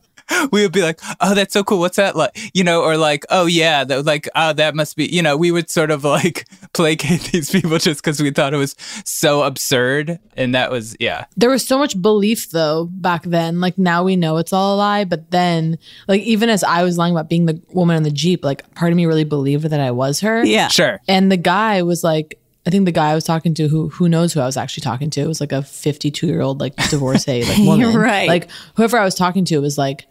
Speaker 2: we would be like, "Oh, that's so cool. What's that like?" You know, or like, "Oh yeah, that like, oh, that must be." You know, we would sort of like placate these people just because we thought it was so absurd, and that was yeah.
Speaker 3: There was so much belief though back then. Like now we know it's all a lie, but then like even as I was lying about being the woman in the Jeep, like part of me really believed that I was her.
Speaker 1: Yeah.
Speaker 2: Sure.
Speaker 3: And the guy was like, I think the guy I was talking to, who who knows who I was actually talking to, was like a 52 year old like divorcee like woman,
Speaker 1: Right.
Speaker 3: Like whoever I was talking to was like,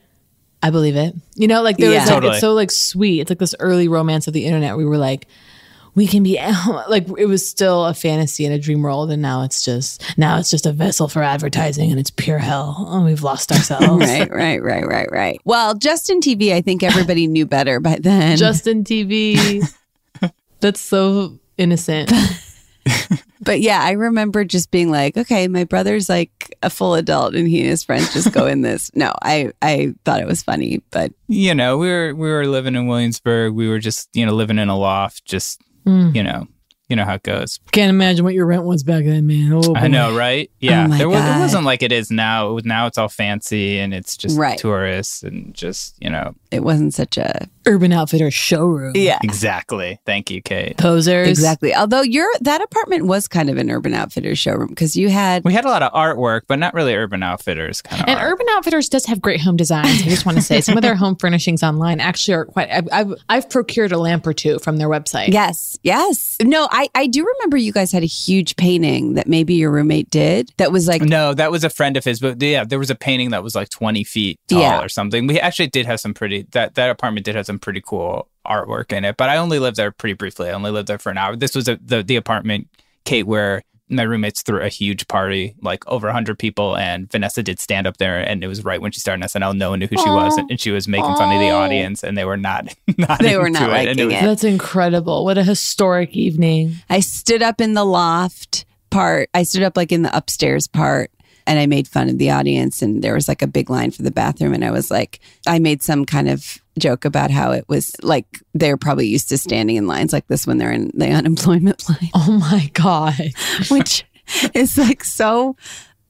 Speaker 3: I believe it. You know, like there
Speaker 1: Yeah.
Speaker 3: was like
Speaker 2: Totally.
Speaker 3: it's so like sweet. It's like this early romance of the internet. We were like, we can be like it was still a fantasy and a dream world, and now it's just now it's just a vessel for advertising, and it's pure hell. Oh, we've lost ourselves.
Speaker 1: right, right, right, right, right. Well, Justin TV, I think everybody knew better by then.
Speaker 3: Justin TV. That's so innocent.
Speaker 1: but yeah, I remember just being like, okay, my brother's like a full adult and he and his friends just go in this. No, I, I thought it was funny, but
Speaker 2: You know, we were we were living in Williamsburg. We were just you know living in a loft. Just
Speaker 3: Mm.
Speaker 2: you know, you know how it goes.
Speaker 3: Can't imagine what your rent was back then, man. Oh,
Speaker 2: I know, right? Yeah,
Speaker 1: Oh
Speaker 2: there was, it wasn't like it is now. It was, now it's all fancy and it's just
Speaker 1: Right.
Speaker 2: tourists and just you know
Speaker 1: it wasn't such a
Speaker 3: Urban Outfitter showroom.
Speaker 1: yeah.
Speaker 2: exactly. Thank you, Kate.
Speaker 3: Posers.
Speaker 1: Exactly. Although your that apartment was kind of an Urban Outfitters showroom because you had
Speaker 2: We had a lot of artwork, but not really Urban Outfitters kind of.
Speaker 3: And Urban Outfitters does have great home designs. I just want to say some of their home furnishings online actually are quite. I've, I've, I've procured a lamp or two from their website.
Speaker 1: Yes, yes. No, I, I do remember you guys had a huge painting that maybe your roommate did that was like
Speaker 2: No, that was a friend of his, but yeah, there was a painting that was like 20 feet tall
Speaker 1: Yeah.
Speaker 2: or something. We actually did have some pretty, that, that apartment did have some pretty cool artwork in it, but I only lived there pretty briefly. I only lived there for an hour. This was a, the, the apartment, Kate, where my roommates threw a huge party, like over 100 people, and Vanessa did stand up there, and it was right when she started SNL. Oh, no one knew who she was, and, and she was making fun of the audience, and they were not, not
Speaker 1: They were not
Speaker 2: it. And
Speaker 1: liking
Speaker 2: was-
Speaker 1: it.
Speaker 3: That's incredible. What a historic evening.
Speaker 1: I stood up in the loft part. I stood up like in the upstairs part and I made fun of the audience and there was like a big line for the bathroom and I was like I made some kind of joke about how it was like they're probably used to standing in lines like this when they're in the unemployment line,
Speaker 3: Oh my God.
Speaker 1: which is like so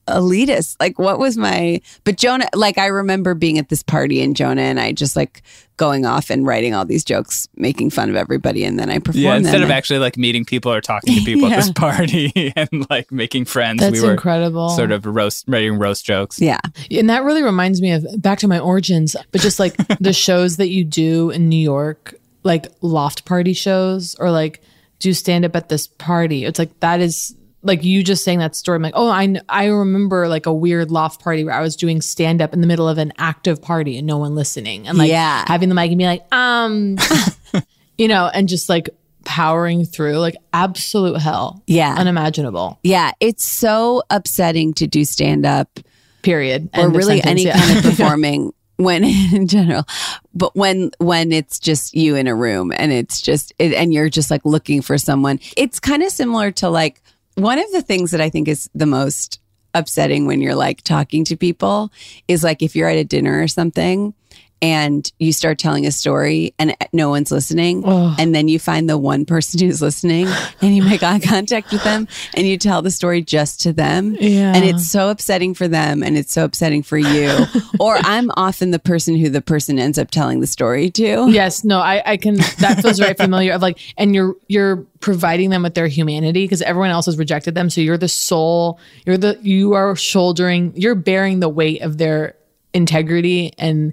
Speaker 1: elitist. Like what was my but Jonah like I remember being at this party and Jonah and I just like going off and writing all these jokes, making fun of everybody and then I performed
Speaker 2: Yeah, instead
Speaker 1: them.
Speaker 2: of actually like meeting people or talking to people at this party and like making friends,
Speaker 3: That's
Speaker 2: we were
Speaker 3: incredible.
Speaker 2: sort of roast writing roast jokes.
Speaker 1: yeah.
Speaker 3: And that really reminds me of back to my origins, but just like the shows that you do in New York, like loft party shows or like do stand up at this party. It's like that is like you just saying that story. I'm like, oh, I, I remember like a weird loft party where I was doing stand up in the middle of an active party and no one listening and like
Speaker 1: Yeah.
Speaker 3: having the mic and be like, um, you know, and just like powering through like absolute hell.
Speaker 1: Yeah.
Speaker 3: Unimaginable.
Speaker 1: Yeah, it's so upsetting to do stand up
Speaker 3: Period.
Speaker 1: or
Speaker 3: End
Speaker 1: really
Speaker 3: sentence,
Speaker 1: any
Speaker 3: yeah.
Speaker 1: kind of performing when in general but when when it's just you in a room and it's just it, and you're just like looking for someone it's kind of similar to like one of the things that i think is the most upsetting when you're like talking to people is like if you're at a dinner or something and you start telling a story and no one's listening
Speaker 3: Ugh.
Speaker 1: and then you find the one person who's listening and you make eye contact with them and you tell the story just to them
Speaker 3: Yeah.
Speaker 1: and it's so upsetting for them and it's so upsetting for you or i'm often the person who the person ends up telling the story to
Speaker 3: Yes, no, I, I can. That feels very familiar. Of like, and you're you're providing them with their humanity because everyone else has rejected them. So you're the soul. You're the you are shouldering. You're bearing the weight of their integrity, and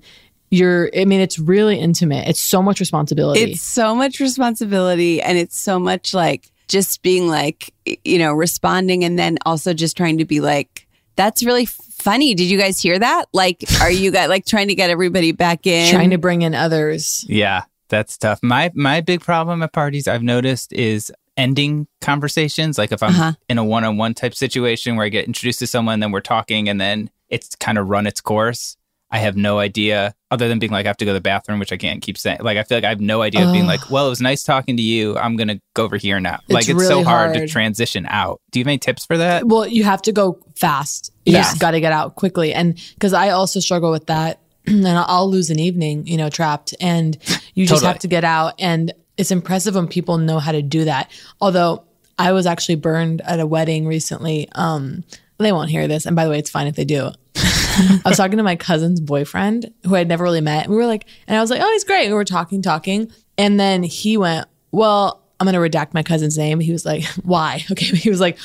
Speaker 3: you're. I mean, it's really intimate. It's so much responsibility.
Speaker 1: it's so much responsibility and it's so much like just being like you know responding and then also just trying to be like that's really funny did you guys hear that like are you guys like trying to get everybody back in
Speaker 3: trying to bring in others.
Speaker 2: Yeah, that's tough. My my big problem at parties I've noticed is ending conversations. Like if I'm
Speaker 1: Uh-huh.
Speaker 2: in a one on one type situation where I get introduced to someone, then we're talking, and then it's kind of run its course. I have no idea, other than being like, I have to go to the bathroom, which I can't keep saying. Like, I feel like I have no idea of being like, well, it was nice talking to you. I'm going to go over here now. like, it's so
Speaker 3: really
Speaker 2: hard, to transition out. Do you have any tips for that?
Speaker 3: Well, you have to go fast. You
Speaker 2: Fast.
Speaker 3: just got to get out quickly. And because I also struggle with that, and I'll I'll lose an evening, you know, trapped. And you just
Speaker 2: Totally.
Speaker 3: have to get out. And it's impressive when people know how to do that. Although I was actually burned at a wedding recently. Um, they won't hear this. And by the way, it's fine if they do. I was talking to my cousin's boyfriend who I'd never really met. And we were like, and I was like, oh, he's great. And we were talking, talking. And then he went, well, I'm going to redact my cousin's name. He was like, why? Okay. He was like,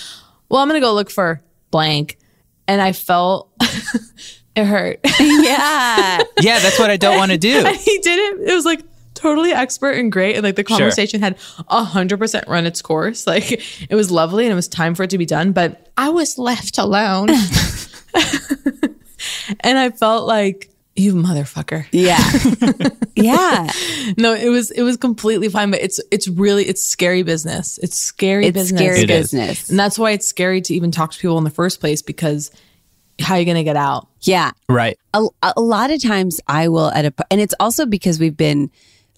Speaker 3: well, I'm going to go look for blank. And I felt it hurt.
Speaker 1: yeah.
Speaker 2: yeah, that's what I don't want to do.
Speaker 3: And he did it. It was like totally expert and great. And like the
Speaker 2: Sure.
Speaker 3: conversation had a hundred percent run its course. Like it was lovely and it was time for it to be done. But I was left alone. and I felt like you motherfucker.
Speaker 1: Yeah. yeah.
Speaker 3: No, it was it was completely fine, but it's it's really it's scary business. It's scary business.
Speaker 1: It's
Speaker 3: business.
Speaker 1: scary
Speaker 2: It is.
Speaker 1: business.
Speaker 3: And that's why it's scary to even talk to people in the first place because how are you going to get out?
Speaker 1: Yeah.
Speaker 2: Right.
Speaker 1: a, a lot of times I will at a and it's also because we've been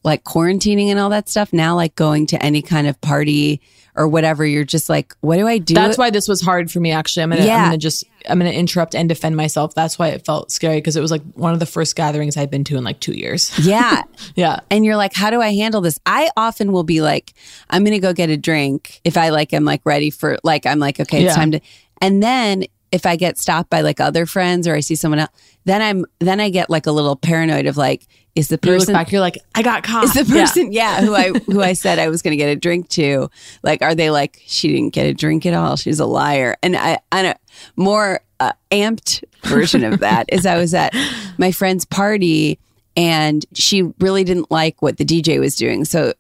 Speaker 1: like quarantining and all that stuff now like going to any kind of party or whatever you're just like what do I do
Speaker 3: That's why this was hard for me. Actually, I'm gonna,
Speaker 1: Yeah.
Speaker 3: I'm gonna just, I'm gonna interrupt and defend myself. That's why it felt scary because it was like one of the first gatherings I'd been to in like two years.
Speaker 1: yeah
Speaker 3: yeah,
Speaker 1: and you're like how do I handle this I often will be like I'm to go get a drink if I like am like ready for like I'm like okay it's
Speaker 3: Yeah.
Speaker 1: time to and then if I get stopped by like other friends or I see someone else then I'm then I get like a little paranoid of like is the
Speaker 3: you look
Speaker 1: person
Speaker 3: back, you're like, I got caught.
Speaker 1: is the person yeah. who I who I said I was going to get a drink to like are they like she didn't get a drink at all she's a liar and I I don't more uh, amped version of that is I was at my friend's party and she really didn't like what the DJ was doing so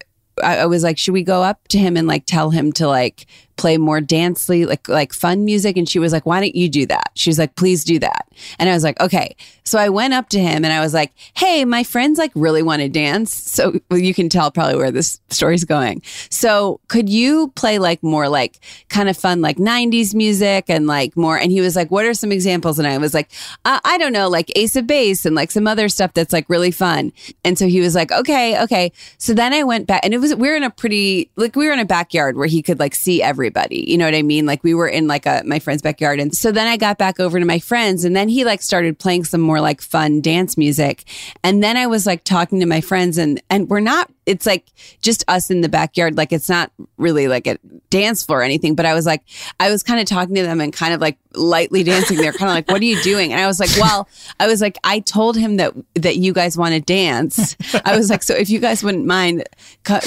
Speaker 1: I, I was like should we go up to him and like tell him to like play more dancey, like like fun music. And she was like why don't you do that? She's like please do that. And I was like okay. So I went up to him and I was like hey my friends like really want to dance. So well, you can tell probably where this story's going. So could you play like more like kind of fun like 90s music and like more and he was like what are some examples? And I was like uh, I don't know like Ace of Base and like some other stuff that's like really fun. And so he was like okay okay. So then I went back and it was we're in a pretty like we were in a backyard where he could like see everybody. You know what I mean? Like we were in like a my friend's backyard. And so then I got back over to my friends and then he like started playing some more like fun dance music. And then I was like talking to my friends and and we're not it's like just us in the backyard. Like it's not really like a dance floor or anything but I was like I was kind of talking to them and kind of like lightly dancing they're kind of like what are you doing? And I was like well I was like I told him that that you guys want to dance. I was like so if you guys wouldn't mind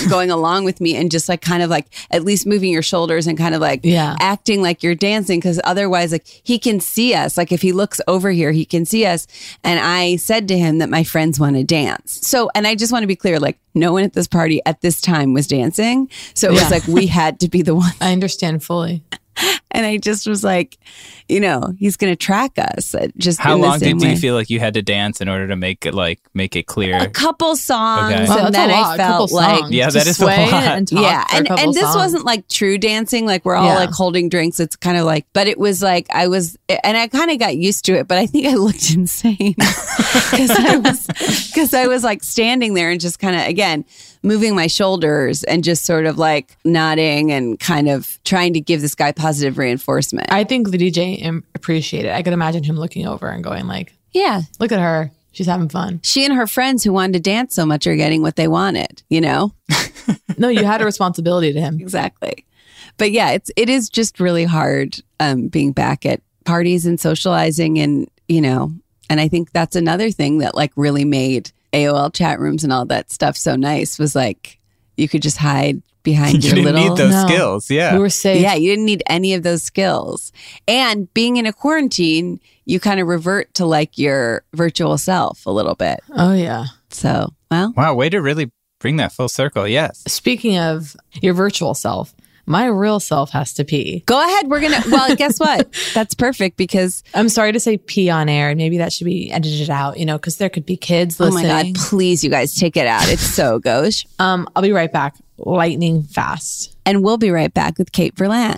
Speaker 1: going along with me and just like kind of like at least moving your shoulders and kind of like
Speaker 3: Yeah.
Speaker 1: acting like you're dancing because otherwise like he can see us. Like if he looks over here he can see us. And i said to him that my friends want to dance. So and i just want to be clear like no one at this party at this time was dancing. So it was like we had to be the one.
Speaker 3: I understand fully.
Speaker 1: and i just was like you know he's gonna track us uh, just
Speaker 2: How
Speaker 1: in the
Speaker 2: long
Speaker 1: same
Speaker 2: did you feel like you had to dance in order to make it like make it clear?
Speaker 1: a couple songs
Speaker 2: Okay.
Speaker 3: Wow,
Speaker 1: and then
Speaker 3: a lot.
Speaker 1: i
Speaker 3: a couple
Speaker 1: felt like
Speaker 2: Yeah, that is a lot.
Speaker 3: And
Speaker 1: yeah and, and this
Speaker 3: songs.
Speaker 1: wasn't like true dancing like we're all
Speaker 3: Yeah.
Speaker 1: like holding drinks it's kind of like but it was like i was and i kind of got used to it but i think i looked insane because i was because i was like standing there and just kind of again moving my shoulders and just sort of like nodding and kind of trying to give this guy positive reinforcement
Speaker 3: I think the DJ appreciated it. I could imagine him looking over and going like,
Speaker 1: yeah
Speaker 3: look at her. She's having fun.
Speaker 1: she and her friends who wanted to dance so much are getting what they wanted you know
Speaker 3: No, you had a responsibility to him.
Speaker 1: exactly. But yeah, it's it is just really hard um, being back at parties and socializing, and you know, and I think that's another thing that like really made AOL chat rooms and all that stuff so nice was like you could just hide behind
Speaker 2: you
Speaker 1: your
Speaker 2: didn't
Speaker 1: little.
Speaker 2: need those
Speaker 3: No.
Speaker 2: skills. Yeah.
Speaker 3: We were safe.
Speaker 1: yeah, you didn't need any of those skills. And being in a quarantine, you kind of revert to like your virtual self a little bit.
Speaker 3: Oh yeah.
Speaker 1: So, well,
Speaker 2: wow, way to really bring that full circle. Yes.
Speaker 3: Speaking of your virtual self, my real self has to pee.
Speaker 1: go ahead. We're going to, well, guess what? That's perfect because
Speaker 3: I'm sorry to say pee on air, and maybe that should be edited out, you know, because there could be kids
Speaker 1: Oh my. God, please, you guys take it out. It's so gauche.
Speaker 3: Um, I'll be right back. Lightning fast.
Speaker 1: And we'll be right back with Kate Berlant.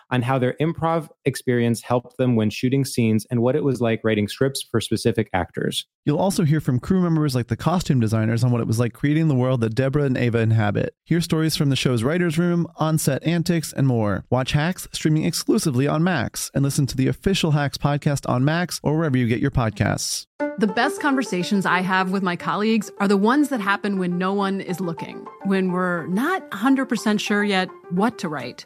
Speaker 4: On how their improv experience helped them when shooting scenes and what it was like writing scripts for specific actors.
Speaker 5: You'll also hear from crew members like the costume designers on what it was like creating the world that Deborah and Ava inhabit. Hear stories from the show's writer's room, on set antics, and more. Watch Hacks streaming exclusively on Max and listen to the official Hacks podcast on Max or wherever you get your podcasts.
Speaker 6: The best conversations I have with my colleagues are the ones that happen when no one is looking, when we're not 100% sure yet what to write.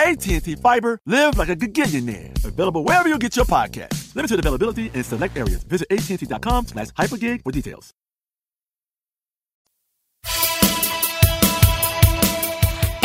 Speaker 7: AT&T Fiber, live like a gigillionaire. Available wherever you get your podcast. Limited availability in select areas. Visit AT&T.com slash hypergig for details.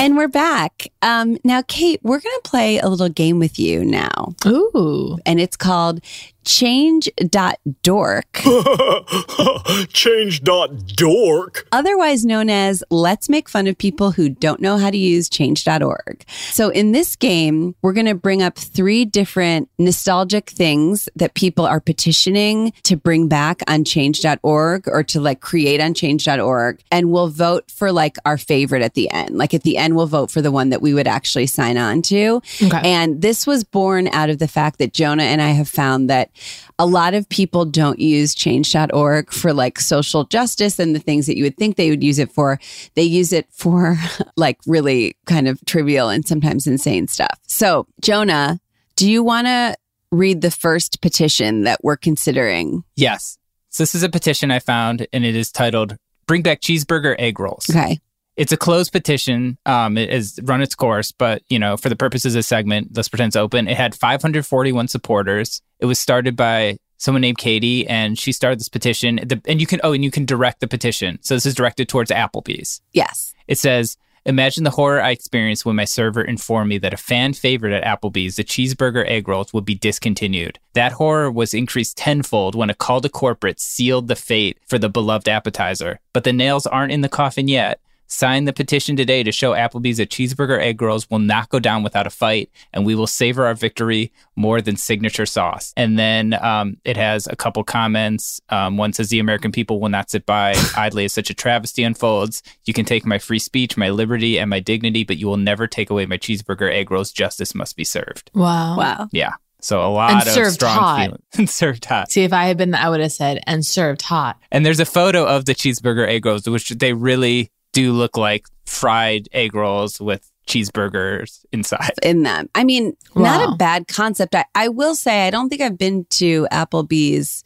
Speaker 1: And we're back. Um, now, Kate, we're going to play a little game with you now.
Speaker 3: Ooh.
Speaker 1: And it's called change.dork.
Speaker 8: change.dork.
Speaker 1: Otherwise known as Let's Make Fun of People Who Don't Know How to Use Change.org. So in this game, we're going to bring up three different nostalgic things that people are petitioning to bring back on Change.org or to like create on Change.org. And we'll vote for like our favorite at the end. Like at the end, we'll vote for the one that we would actually sign on to.
Speaker 3: Okay.
Speaker 1: And this was born out of the fact that Jonah and I have found that a lot of people don't use change.org for like social justice and the things that you would think they would use it for. They use it for like really kind of trivial and sometimes insane stuff. So, Jonah, do you want to read the first petition that we're considering?
Speaker 2: Yes. So this is a petition I found, and it is titled "Bring Back Cheeseburger Egg Rolls."
Speaker 1: Okay.
Speaker 2: It's a closed petition. Um, it has run its course, but you know, for the purposes of the segment, let's pretend it's open. It had 541 supporters. It was started by someone named Katie, and she started this petition. The, and you can oh, and you can direct the petition. So this is directed towards Applebee's.
Speaker 1: Yes.
Speaker 2: It says, Imagine the horror I experienced when my server informed me that a fan favorite at Applebee's, the cheeseburger egg rolls, would be discontinued. That horror was increased tenfold when a call to corporate sealed the fate for the beloved appetizer. But the nails aren't in the coffin yet. Sign the petition today to show Applebee's that cheeseburger egg rolls will not go down without a fight, and we will savor our victory more than signature sauce. And then um, it has a couple comments. Um, one says, The American people will not sit by idly as such a travesty unfolds. You can take my free speech, my liberty, and my dignity, but you will never take away my cheeseburger egg rolls. Justice must be served.
Speaker 3: Wow.
Speaker 1: Wow.
Speaker 2: Yeah. So a lot
Speaker 3: And
Speaker 2: of
Speaker 3: served
Speaker 2: strong
Speaker 3: hot.
Speaker 2: feelings. and served hot.
Speaker 3: See, if I had been, I would have said, and served hot.
Speaker 2: And there's a photo of the cheeseburger egg rolls, which they really do look like fried egg rolls with cheeseburgers inside.
Speaker 1: in them. I mean, not a bad concept. I, I will say, I don't think I've been to Applebee's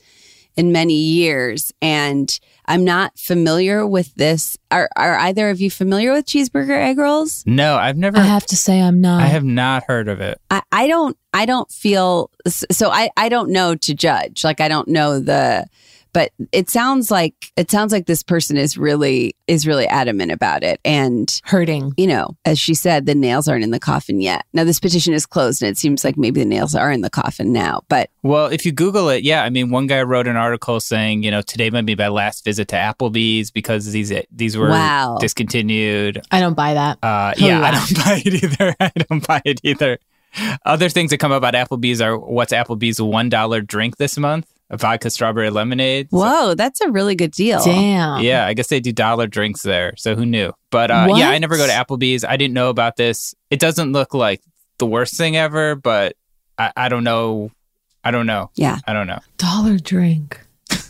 Speaker 1: in many years, and I'm not familiar with this. Are, are either of you familiar with cheeseburger egg rolls?
Speaker 2: No, I've never.
Speaker 3: I have to say, I'm not.
Speaker 2: I have not heard of it.
Speaker 1: I, I don't. I don't feel so. I I don't know to judge. Like I don't know the but it sounds like it sounds like this person is really is really adamant about it and
Speaker 3: hurting.
Speaker 1: You know, as she said, the nails aren't in the coffin yet. Now this petition is closed, and it seems like maybe the nails are in the coffin now. But
Speaker 2: Well, if you Google it, yeah, I mean, one guy wrote an article saying, you know, today might be my last visit to Applebee's because these these were
Speaker 1: Wow.
Speaker 2: discontinued.
Speaker 3: I don't buy that.
Speaker 2: Uh,
Speaker 3: Oh,
Speaker 2: yeah, I don't buy it either. I don't buy it either. Other things that come up about Applebee's are what's Applebee's one dollar drink this month? A vodka strawberry lemonade.
Speaker 1: whoa, that's a really good deal.
Speaker 3: Damn.
Speaker 2: Yeah, I guess they do dollar drinks there. So who knew? But uh, yeah, I never go to Applebee's. I didn't know about this. It doesn't look like the worst thing ever, but I, I don't know. I don't know.
Speaker 1: Yeah.
Speaker 2: I don't know.
Speaker 3: Dollar drink.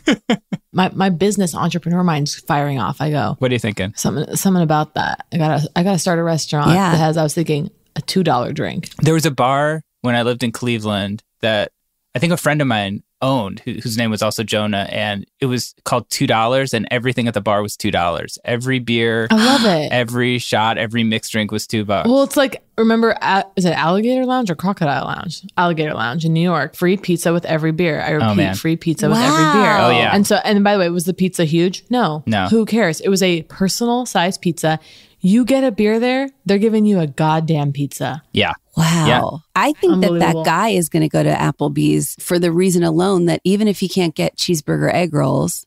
Speaker 3: my my business entrepreneur mind's firing off. I go
Speaker 2: What are you thinking?
Speaker 3: something something about that. I gotta I gotta start a restaurant
Speaker 1: Yeah.
Speaker 3: that has. I was thinking a two dollar drink.
Speaker 2: There was a bar when I lived in Cleveland that I think a friend of mine owned, who, whose name was also Jonah, and it was called two dollars, and everything at the bar was two dollars. Every beer,
Speaker 3: I love it.
Speaker 2: every shot, every mixed drink was two bucks.
Speaker 3: Well, it's like remember, uh, is it Alligator Lounge or Crocodile Lounge? Alligator Lounge in New York. Free pizza with every beer. I repeat,
Speaker 2: Oh,
Speaker 3: free pizza with every beer.
Speaker 1: Wow.
Speaker 2: Oh, yeah.
Speaker 3: And so, and by the way, was the pizza huge? No.
Speaker 2: No.
Speaker 3: Who cares? It was a personal size pizza. You get a beer there, they're giving you a goddamn pizza.
Speaker 2: yeah,
Speaker 1: Wow.
Speaker 2: Yeah.
Speaker 1: I think that that guy is going to go to Applebee's for the reason alone that even if he can't get cheeseburger egg rolls,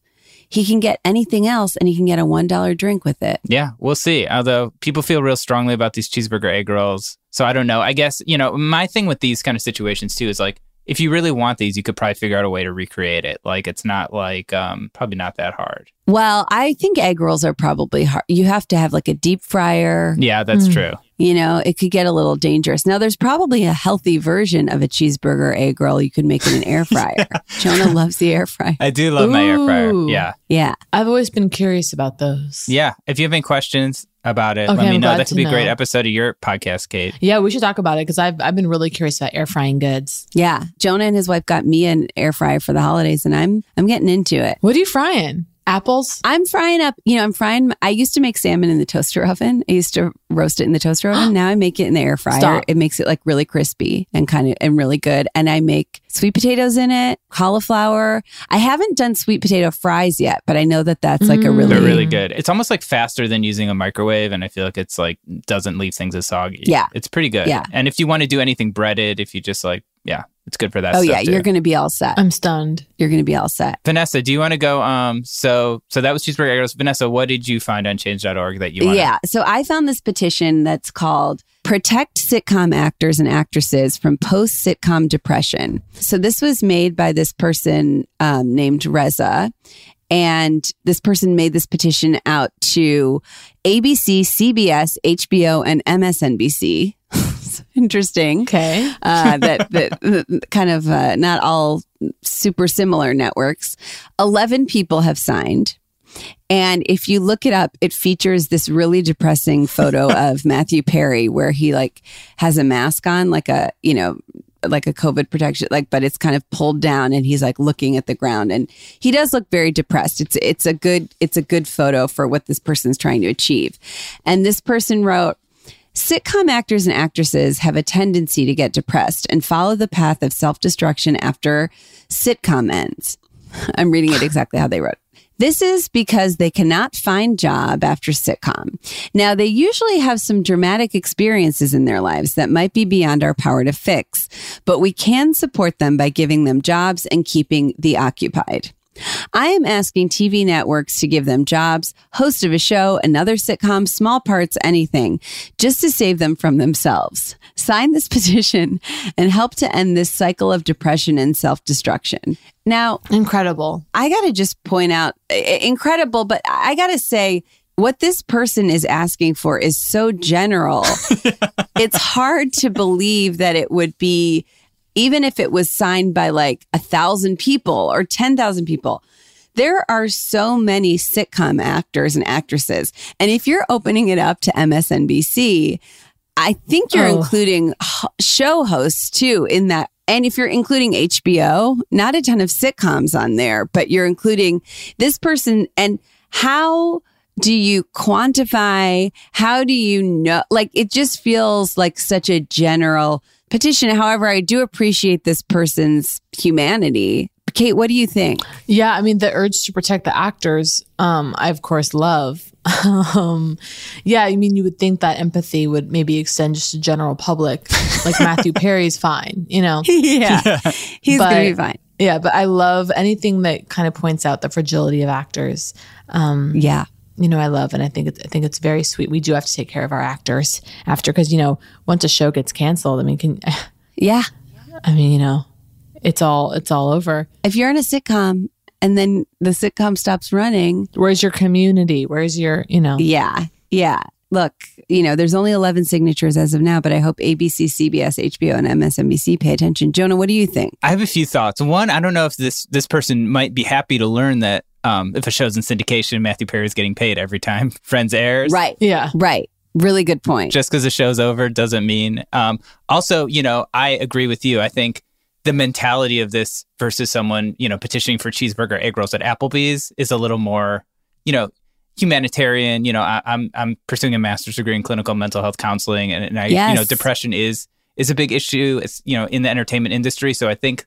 Speaker 1: he can get anything else and he can get a $1 drink with it.
Speaker 2: yeah, we'll see. Although people feel real strongly about these cheeseburger egg rolls, so I don't know. I guess you know my thing with these kind of situations too is like if you really want these, you could probably figure out a way to recreate it. Like it's not like um probably not that hard.
Speaker 1: Well, I think egg rolls are probably hard. You have to have like a deep fryer.
Speaker 2: Yeah, that's
Speaker 3: Hmm.
Speaker 2: true.
Speaker 1: You know, it could get a little dangerous. Now, there's probably a healthy version of a cheeseburger egg roll you could make in an air fryer. Jonah loves the air fryer.
Speaker 2: I do love my air fryer. Yeah.
Speaker 1: Yeah.
Speaker 3: I've always been curious about those.
Speaker 2: Yeah. If you have any questions about it,
Speaker 3: Okay,
Speaker 2: let me
Speaker 3: I'm
Speaker 2: know. That could
Speaker 3: to
Speaker 2: be a great episode of your podcast, Kate.
Speaker 3: Yeah, we should talk about it because I've I've been really curious about air frying goods.
Speaker 1: Yeah. Jonah and his wife got me an air fryer for the holidays and I'm I'm getting into it.
Speaker 3: What are you frying? Apples?
Speaker 1: I'm frying up, you know, I'm frying I used to make salmon in the toaster oven. I used to roast it in the toaster oven. Now I make it in the air fryer.
Speaker 3: Stop.
Speaker 1: It makes it like really crispy and kind of and really good. And I make sweet potatoes in it, cauliflower. I haven't done sweet potato fries yet, but I know that that's like a
Speaker 3: Mm.
Speaker 1: really
Speaker 2: They're really good. It's almost like faster than using a microwave, and I feel like it's like doesn't leave things as soggy.
Speaker 1: Yeah.
Speaker 2: It's pretty good.
Speaker 1: Yeah.
Speaker 2: And if you want to do anything breaded, if you just like, yeah, it's good for that
Speaker 1: Oh
Speaker 2: stuff
Speaker 1: yeah,
Speaker 2: too.
Speaker 1: you're going to be all set.
Speaker 3: I'm stunned.
Speaker 1: You're going to be all set.
Speaker 2: Vanessa, do you want to go? Um, so so that was cheeseburger egg rolls. Vanessa, what did you find on change.org that you want?
Speaker 1: Yeah. So I found this petition that's called Protect Sitcom Actors and Actresses from Post Sitcom Depression. So this was made by this person um, named Reza. And this person made this petition out to ABC, CBS, HBO, and MSNBC. Interesting.
Speaker 3: Okay.
Speaker 1: Uh, that, that, that kind of uh, not all super similar networks. 11 people have signed. And if you look it up, it features this really depressing photo of Matthew Perry where he like has a mask on, like a, you know, like a COVID protection, like, but it's kind of pulled down and he's like looking at the ground and he does look very depressed. It's, it's a good, it's a good photo for what this person's trying to achieve. And this person wrote, Sitcom actors and actresses have a tendency to get depressed and follow the path of self destruction after sitcom ends. I'm reading it exactly how they wrote. This is because they cannot find job after sitcom. Now, they usually have some dramatic experiences in their lives that might be beyond our power to fix, but we can support them by giving them jobs and keeping the occupied. I am asking TV networks to give them jobs, host of a show, another sitcom, small parts, anything, just to save them from themselves. Sign this petition and help to end this cycle of depression and self destruction. Now,
Speaker 3: Incredible.
Speaker 1: I got to just point out incredible, but I got to say, what this person is asking for is so general. it's hard to believe that it would be, even if it was signed by like a thousand people or 10,000 people. There are so many sitcom actors and actresses. And if you're opening it up to MSNBC, I think you're
Speaker 3: Oh.
Speaker 1: including show hosts too in that. And if you're including HBO, not a ton of sitcoms on there, but you're including this person. And how do you quantify? How do you know? Like it just feels like such a general petition. However, I do appreciate this person's humanity Kate, what do you think?
Speaker 3: Yeah, I mean the urge to protect the actors, um, I of course love. um, yeah, I mean you would think that empathy would maybe extend just to general public. Like Matthew Perry's fine, you know.
Speaker 1: yeah. He's
Speaker 3: But-
Speaker 1: gonna be fine.
Speaker 3: Yeah, but I love anything that kind of points out the fragility of actors. Um,
Speaker 1: yeah,
Speaker 3: you know, I love, and I think it's, I think it's very sweet. We do have to take care of our actors after, because you know, once a show gets canceled, I mean, can
Speaker 1: yeah,
Speaker 3: I mean, you know, it's all it's all over.
Speaker 1: If you're in a sitcom and then the sitcom stops running,
Speaker 3: where's your community? Where's your, you know?
Speaker 1: Yeah, yeah. Look, you know, there's only 11 signatures as of now, but I hope ABC, CBS, HBO, and MSNBC pay attention. Jonah, what do you think?
Speaker 2: I have a few thoughts. One, I don't know if this this person might be happy to learn that um, if a show's in syndication, Matthew Perry is getting paid every time Friends airs.
Speaker 1: Right.
Speaker 3: Yeah.
Speaker 1: Right. Really good point.
Speaker 2: Just because the show's over doesn't mean. Um, also, you know, I agree with you. I think the mentality of this versus someone, you know, petitioning for cheeseburger egg rolls at Applebee's is a little more, you know, humanitarian. You know, I, I'm I'm pursuing a master's degree in clinical mental health counseling, and, and I, you know, depression is is a big issue. It's you know in the entertainment industry. So I think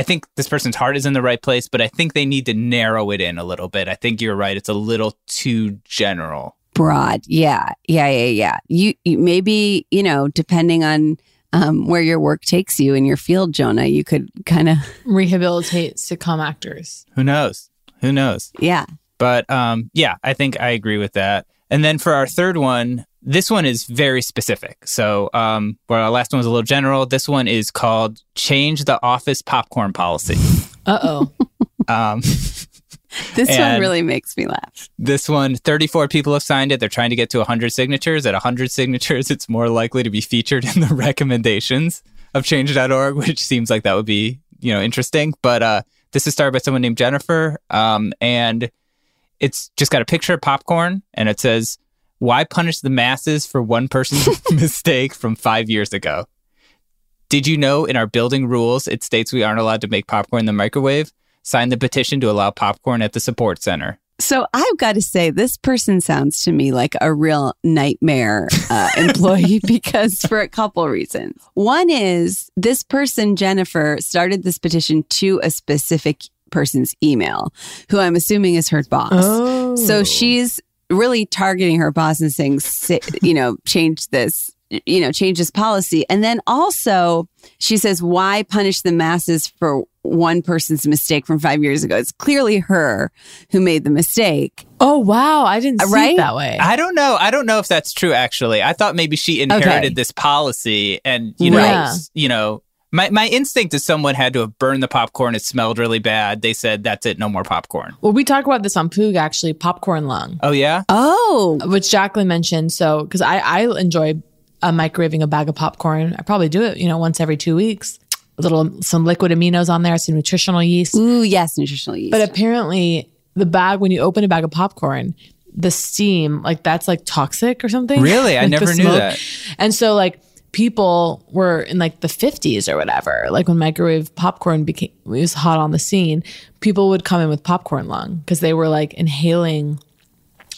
Speaker 2: I think this person's heart is in the right place, but I think they need to narrow it in a little bit. I think you're right; it's a little too general.
Speaker 1: Broad. Yeah. Yeah. Yeah. Yeah. You, you maybe, you know, depending on um, where your work takes you in your field, Jonah, you could kind of,
Speaker 3: Rehabilitate sitcom actors.
Speaker 2: Who knows? Who knows?
Speaker 1: yeah.
Speaker 2: But um, yeah, I think I agree with that. And then for our third one, this one is very specific. So um, where our last one was a little general, this one is called "Change the Office Popcorn Policy."
Speaker 3: Uh oh.
Speaker 2: um,
Speaker 1: This one really makes me laugh.
Speaker 2: this one, 34 people have signed it. They're trying to get to 100 signatures. At 100 signatures, it's more likely to be featured in the recommendations of change.org, which seems like that would be, you know, interesting. But uh, this is started by someone named Jennifer. Um, and it's just got a picture of popcorn and it says, Why punish the masses for one person's mistake from five years ago? Did you know in our building rules it states we aren't allowed to make popcorn in the microwave? Sign the petition to allow popcorn at the support center.
Speaker 1: So I've got to say, this person sounds to me like a real nightmare uh, employee because for a couple reasons. One is this person, Jennifer, started this petition to a specific person's email, who I'm assuming is her boss.
Speaker 3: Oh.
Speaker 1: So she's really targeting her boss and saying, you know, change this, you know, change this policy. And then also she says, why punish the masses for one person's mistake from five years ago? It's clearly her who made the mistake.
Speaker 3: Oh wow, I didn't see
Speaker 1: Right?
Speaker 3: it that way.
Speaker 2: I don't know. I don't know if that's true. Actually, I thought maybe she inherited
Speaker 1: Okay.
Speaker 2: this policy, and you know,
Speaker 3: Right.
Speaker 2: you know, my my instinct is someone had to have burned the popcorn. It smelled really bad. They said that's it, no more popcorn.
Speaker 3: well, we talked about this on Poog actually, popcorn lung,
Speaker 2: Oh yeah,
Speaker 1: Oh,
Speaker 3: which Jacqueline mentioned. So because I I enjoy uh, microwaving a bag of popcorn. I probably do it, you know, once every two weeks. A little some liquid aminos on there, some nutritional yeast.
Speaker 1: ooh, yes, nutritional yeast.
Speaker 3: But apparently, the bag when you open a bag of popcorn, the steam like that's like toxic or something.
Speaker 2: Really? I
Speaker 3: Like, the
Speaker 2: never knew that.
Speaker 3: And so like people were in like the 50s or whatever, like when microwave popcorn became it was hot on the scene, people would come in with popcorn lung because they were like inhaling.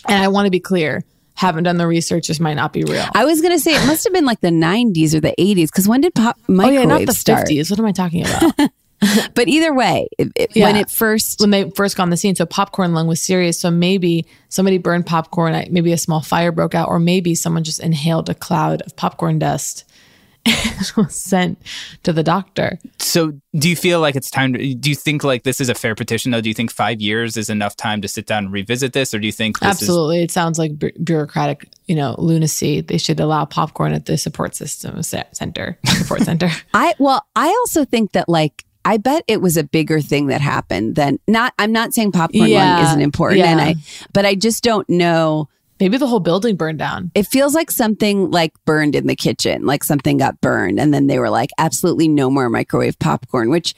Speaker 3: And I want to be clear, haven't done the research. This might not be real.
Speaker 1: I was going to say it must have been like the 90s or the 80s because when did pop microwave oh
Speaker 3: yeah, not the
Speaker 1: start?
Speaker 3: 50s. What am I talking about?
Speaker 1: But either way, it, it- when it first
Speaker 3: when they first got on the scene. So popcorn lung was serious. So maybe somebody burned popcorn, maybe a small fire broke out, or maybe someone just inhaled a cloud of popcorn dust and was sent to the doctor.
Speaker 2: So, do you feel like it's time to? Do you think like this is a fair petition though? Do you think five years is enough time to sit down and revisit this, or do you think this
Speaker 3: Absolutely, it sounds like bu- bureaucratic, you know, lunacy. They should allow popcorn at the support system ce- center, support center.
Speaker 1: I well, I also think that like I bet it was a bigger thing that happened than not. I'm not saying popcorn
Speaker 3: Yeah,
Speaker 1: lung isn't important, and. I, but I just don't know.
Speaker 3: Maybe the whole building burned down.
Speaker 1: It feels like something like burned in the kitchen, like something got burned, and then they were like, absolutely no more microwave popcorn. Which,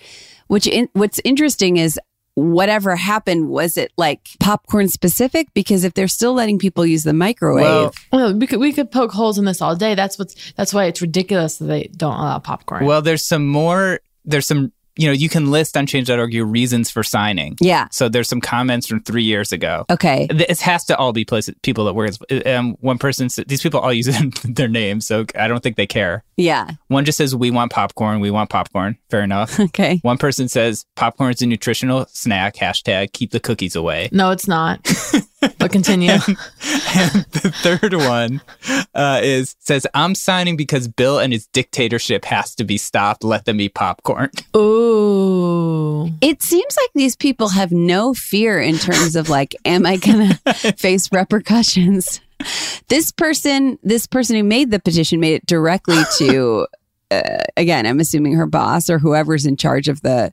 Speaker 1: which, in, what's interesting is whatever happened was it like popcorn specific? Because if they're still letting people use the microwave,
Speaker 2: Well,
Speaker 3: Well, we could we could poke holes in this all day. That's what's that's why it's ridiculous that they don't allow popcorn.
Speaker 2: Well, there's some more. There's some you know, you can list on change.org your reasons for signing.
Speaker 1: Yeah.
Speaker 2: So there's some comments from three years ago.
Speaker 1: Okay.
Speaker 2: It has to all be places, people that work. Um, one person, said, these people all use their names, so I don't think they care.
Speaker 1: Yeah.
Speaker 2: One just says, "We want popcorn. We want popcorn." Fair enough.
Speaker 1: Okay.
Speaker 2: One person says, "Popcorn is a nutritional snack." Hashtag keep the cookies away.
Speaker 3: No, it's not. but continue.
Speaker 2: and, and the third one uh, is says, "I'm signing because Bill and his dictatorship has to be stopped. Let them eat popcorn."
Speaker 3: Ooh.
Speaker 1: It seems like these people have no fear in terms of like, am I gonna face repercussions? This person, this person who made the petition made it directly to, uh, again, I'm assuming her boss or whoever's in charge of the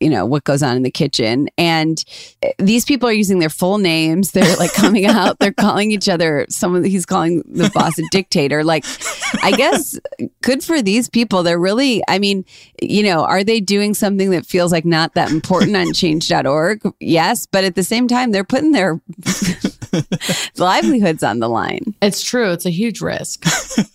Speaker 1: you know what goes on in the kitchen. And uh, these people are using their full names. They're like coming out. They're calling each other someone he's calling the boss a dictator. Like i guess good for these people. They're really i mean you know are they doing something that feels like not that important on change.org yes but at the same time they're putting their livelihoods on the line.
Speaker 3: It's true. It's a huge risk.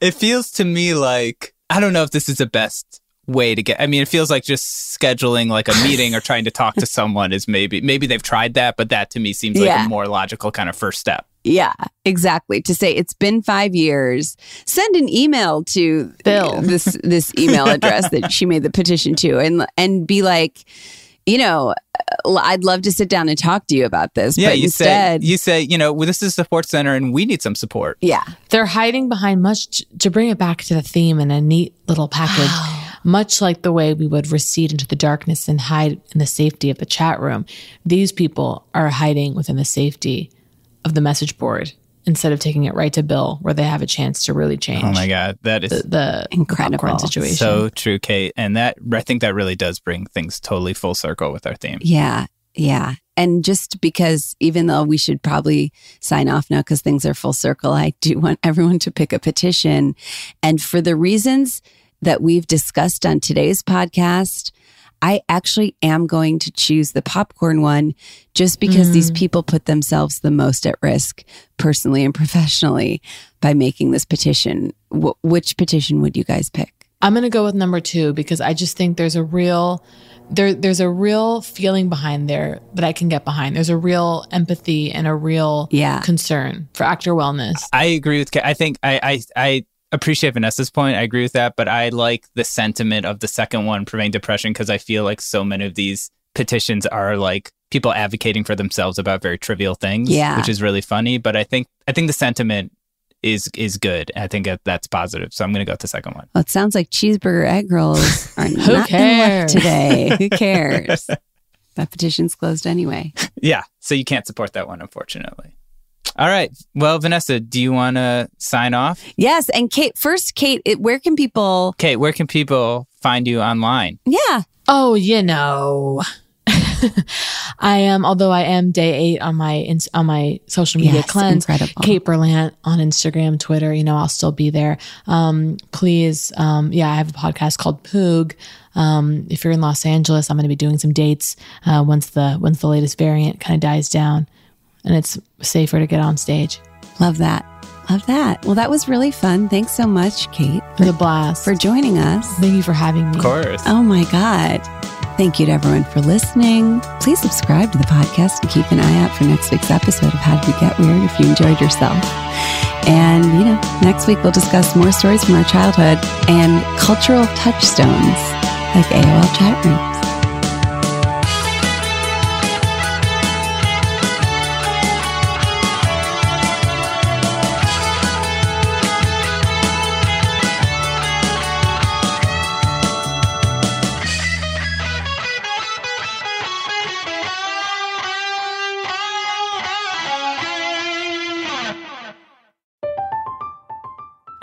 Speaker 2: It feels to me like i don't know if this is the best way to get i mean it feels like just scheduling like a meeting or trying to talk to someone is maybe maybe they've tried that but that to me seems like a more logical kind of first step
Speaker 1: Yeah, exactly. To say it's been five years, send an email to
Speaker 3: Bill.
Speaker 1: this this email address that she made the petition to, and and be like, you know, uh, I'd love to sit down and talk to you about this.
Speaker 2: yeah
Speaker 1: but
Speaker 2: you
Speaker 1: instead,
Speaker 2: say you say you know well, this is a support center and we need some support
Speaker 1: yeah,
Speaker 3: They're hiding behind much to bring it back to the theme in a neat little package. Much like the way we would recede into the darkness and hide in the safety of the chat room, these people are hiding within the safety of the message board instead of taking it right to Bill, where they have a chance to really change
Speaker 2: oh my god that is
Speaker 3: the, the
Speaker 1: Incredible.
Speaker 3: situation.
Speaker 2: so true kate and that i think that really does bring things totally full circle with our theme
Speaker 1: yeah, yeah. And just because, even though we should probably sign off now because things are full circle, I do want everyone to pick a petition. And for the reasons that we've discussed on today's podcast, I actually am going to choose the popcorn one just because these mm. people put themselves the most at risk personally and professionally by making this petition. Wh- which petition would you guys pick?
Speaker 3: I'm going to go with number two because I just think there's a real there there's a real feeling behind there that I can get behind. There's a real empathy and a real
Speaker 1: Yeah.
Speaker 3: concern for actor wellness.
Speaker 2: I agree with. Ka- I think I, I I appreciate Vanessa's point. I agree with that, but I like the sentiment of the second one, preventing depression, because I feel like so many of these petitions are like people advocating for themselves about very trivial things,
Speaker 1: Yeah.
Speaker 2: which is really funny. But I think I think the sentiment is is good. I think that that's positive. So I'm going to go with the second one.
Speaker 1: Well, it sounds like cheeseburger egg rolls are not in luck today. Who cares? that petition's closed anyway.
Speaker 2: Yeah. So you can't support that one, unfortunately. All right. Well, Vanessa, do you want to sign off?
Speaker 1: Yes, and Kate. First, Kate, it, where can people?
Speaker 2: Kate, where can people find you online?
Speaker 1: Yeah,
Speaker 3: Oh, you know. I am, although I am day eight on my ins- on my social media
Speaker 1: Yes,
Speaker 3: cleanse.
Speaker 1: incredible.
Speaker 3: Kate Berlant on Instagram, Twitter. You know, I'll still be there. Um, please, um, yeah, I have a podcast called Poog. Um, if you're in Los Angeles, I'm going to be doing some dates uh, once the once the latest variant kind of dies down, and it's safer to get on stage.
Speaker 1: love that. Love that. Well, that was really fun. Thanks so much, Kate,
Speaker 3: It was a blast.
Speaker 1: for joining us.
Speaker 3: Thank you for having me.
Speaker 2: Of course.
Speaker 1: Oh my God. Thank you to everyone for listening. Please subscribe to the podcast and keep an eye out for next week's episode of How Did We Get Weird if you enjoyed yourself. And, you know, next week we'll discuss more stories from our childhood and cultural touchstones like AOL chat rooms.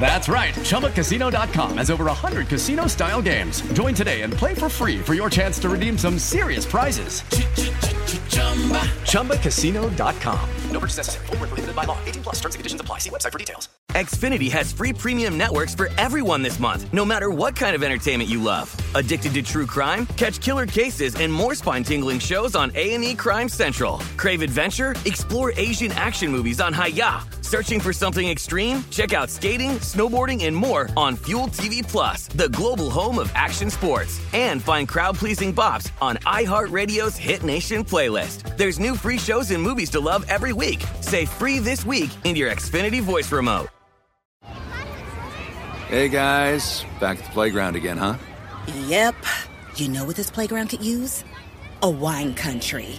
Speaker 9: That's right. ChumbaCasino.com has over 100 casino style games. Join today and play for free for your chance to redeem some serious prizes. ChumbaCasino.com. No purchase necessary. Full prohibited by law. 18 plus terms and conditions apply. See website for details.
Speaker 10: Xfinity has free premium networks for everyone this month, no matter what kind of entertainment you love. Addicted to true crime? Catch killer cases and more spine-tingling shows on A&E Crime Central. Crave adventure? Explore Asian action movies on Hi-YAH. Searching for something extreme? Check out skating, snowboarding, and more on Fuel TV Plus, the global home of action sports. And find crowd-pleasing bops on iHeartRadio's Hit Nation playlist. There's new free shows and movies to love every week. Say free this week in your Xfinity voice remote.
Speaker 11: Hey guys, back at the playground again, huh?
Speaker 12: Yep. You know what this playground could use? A wine country.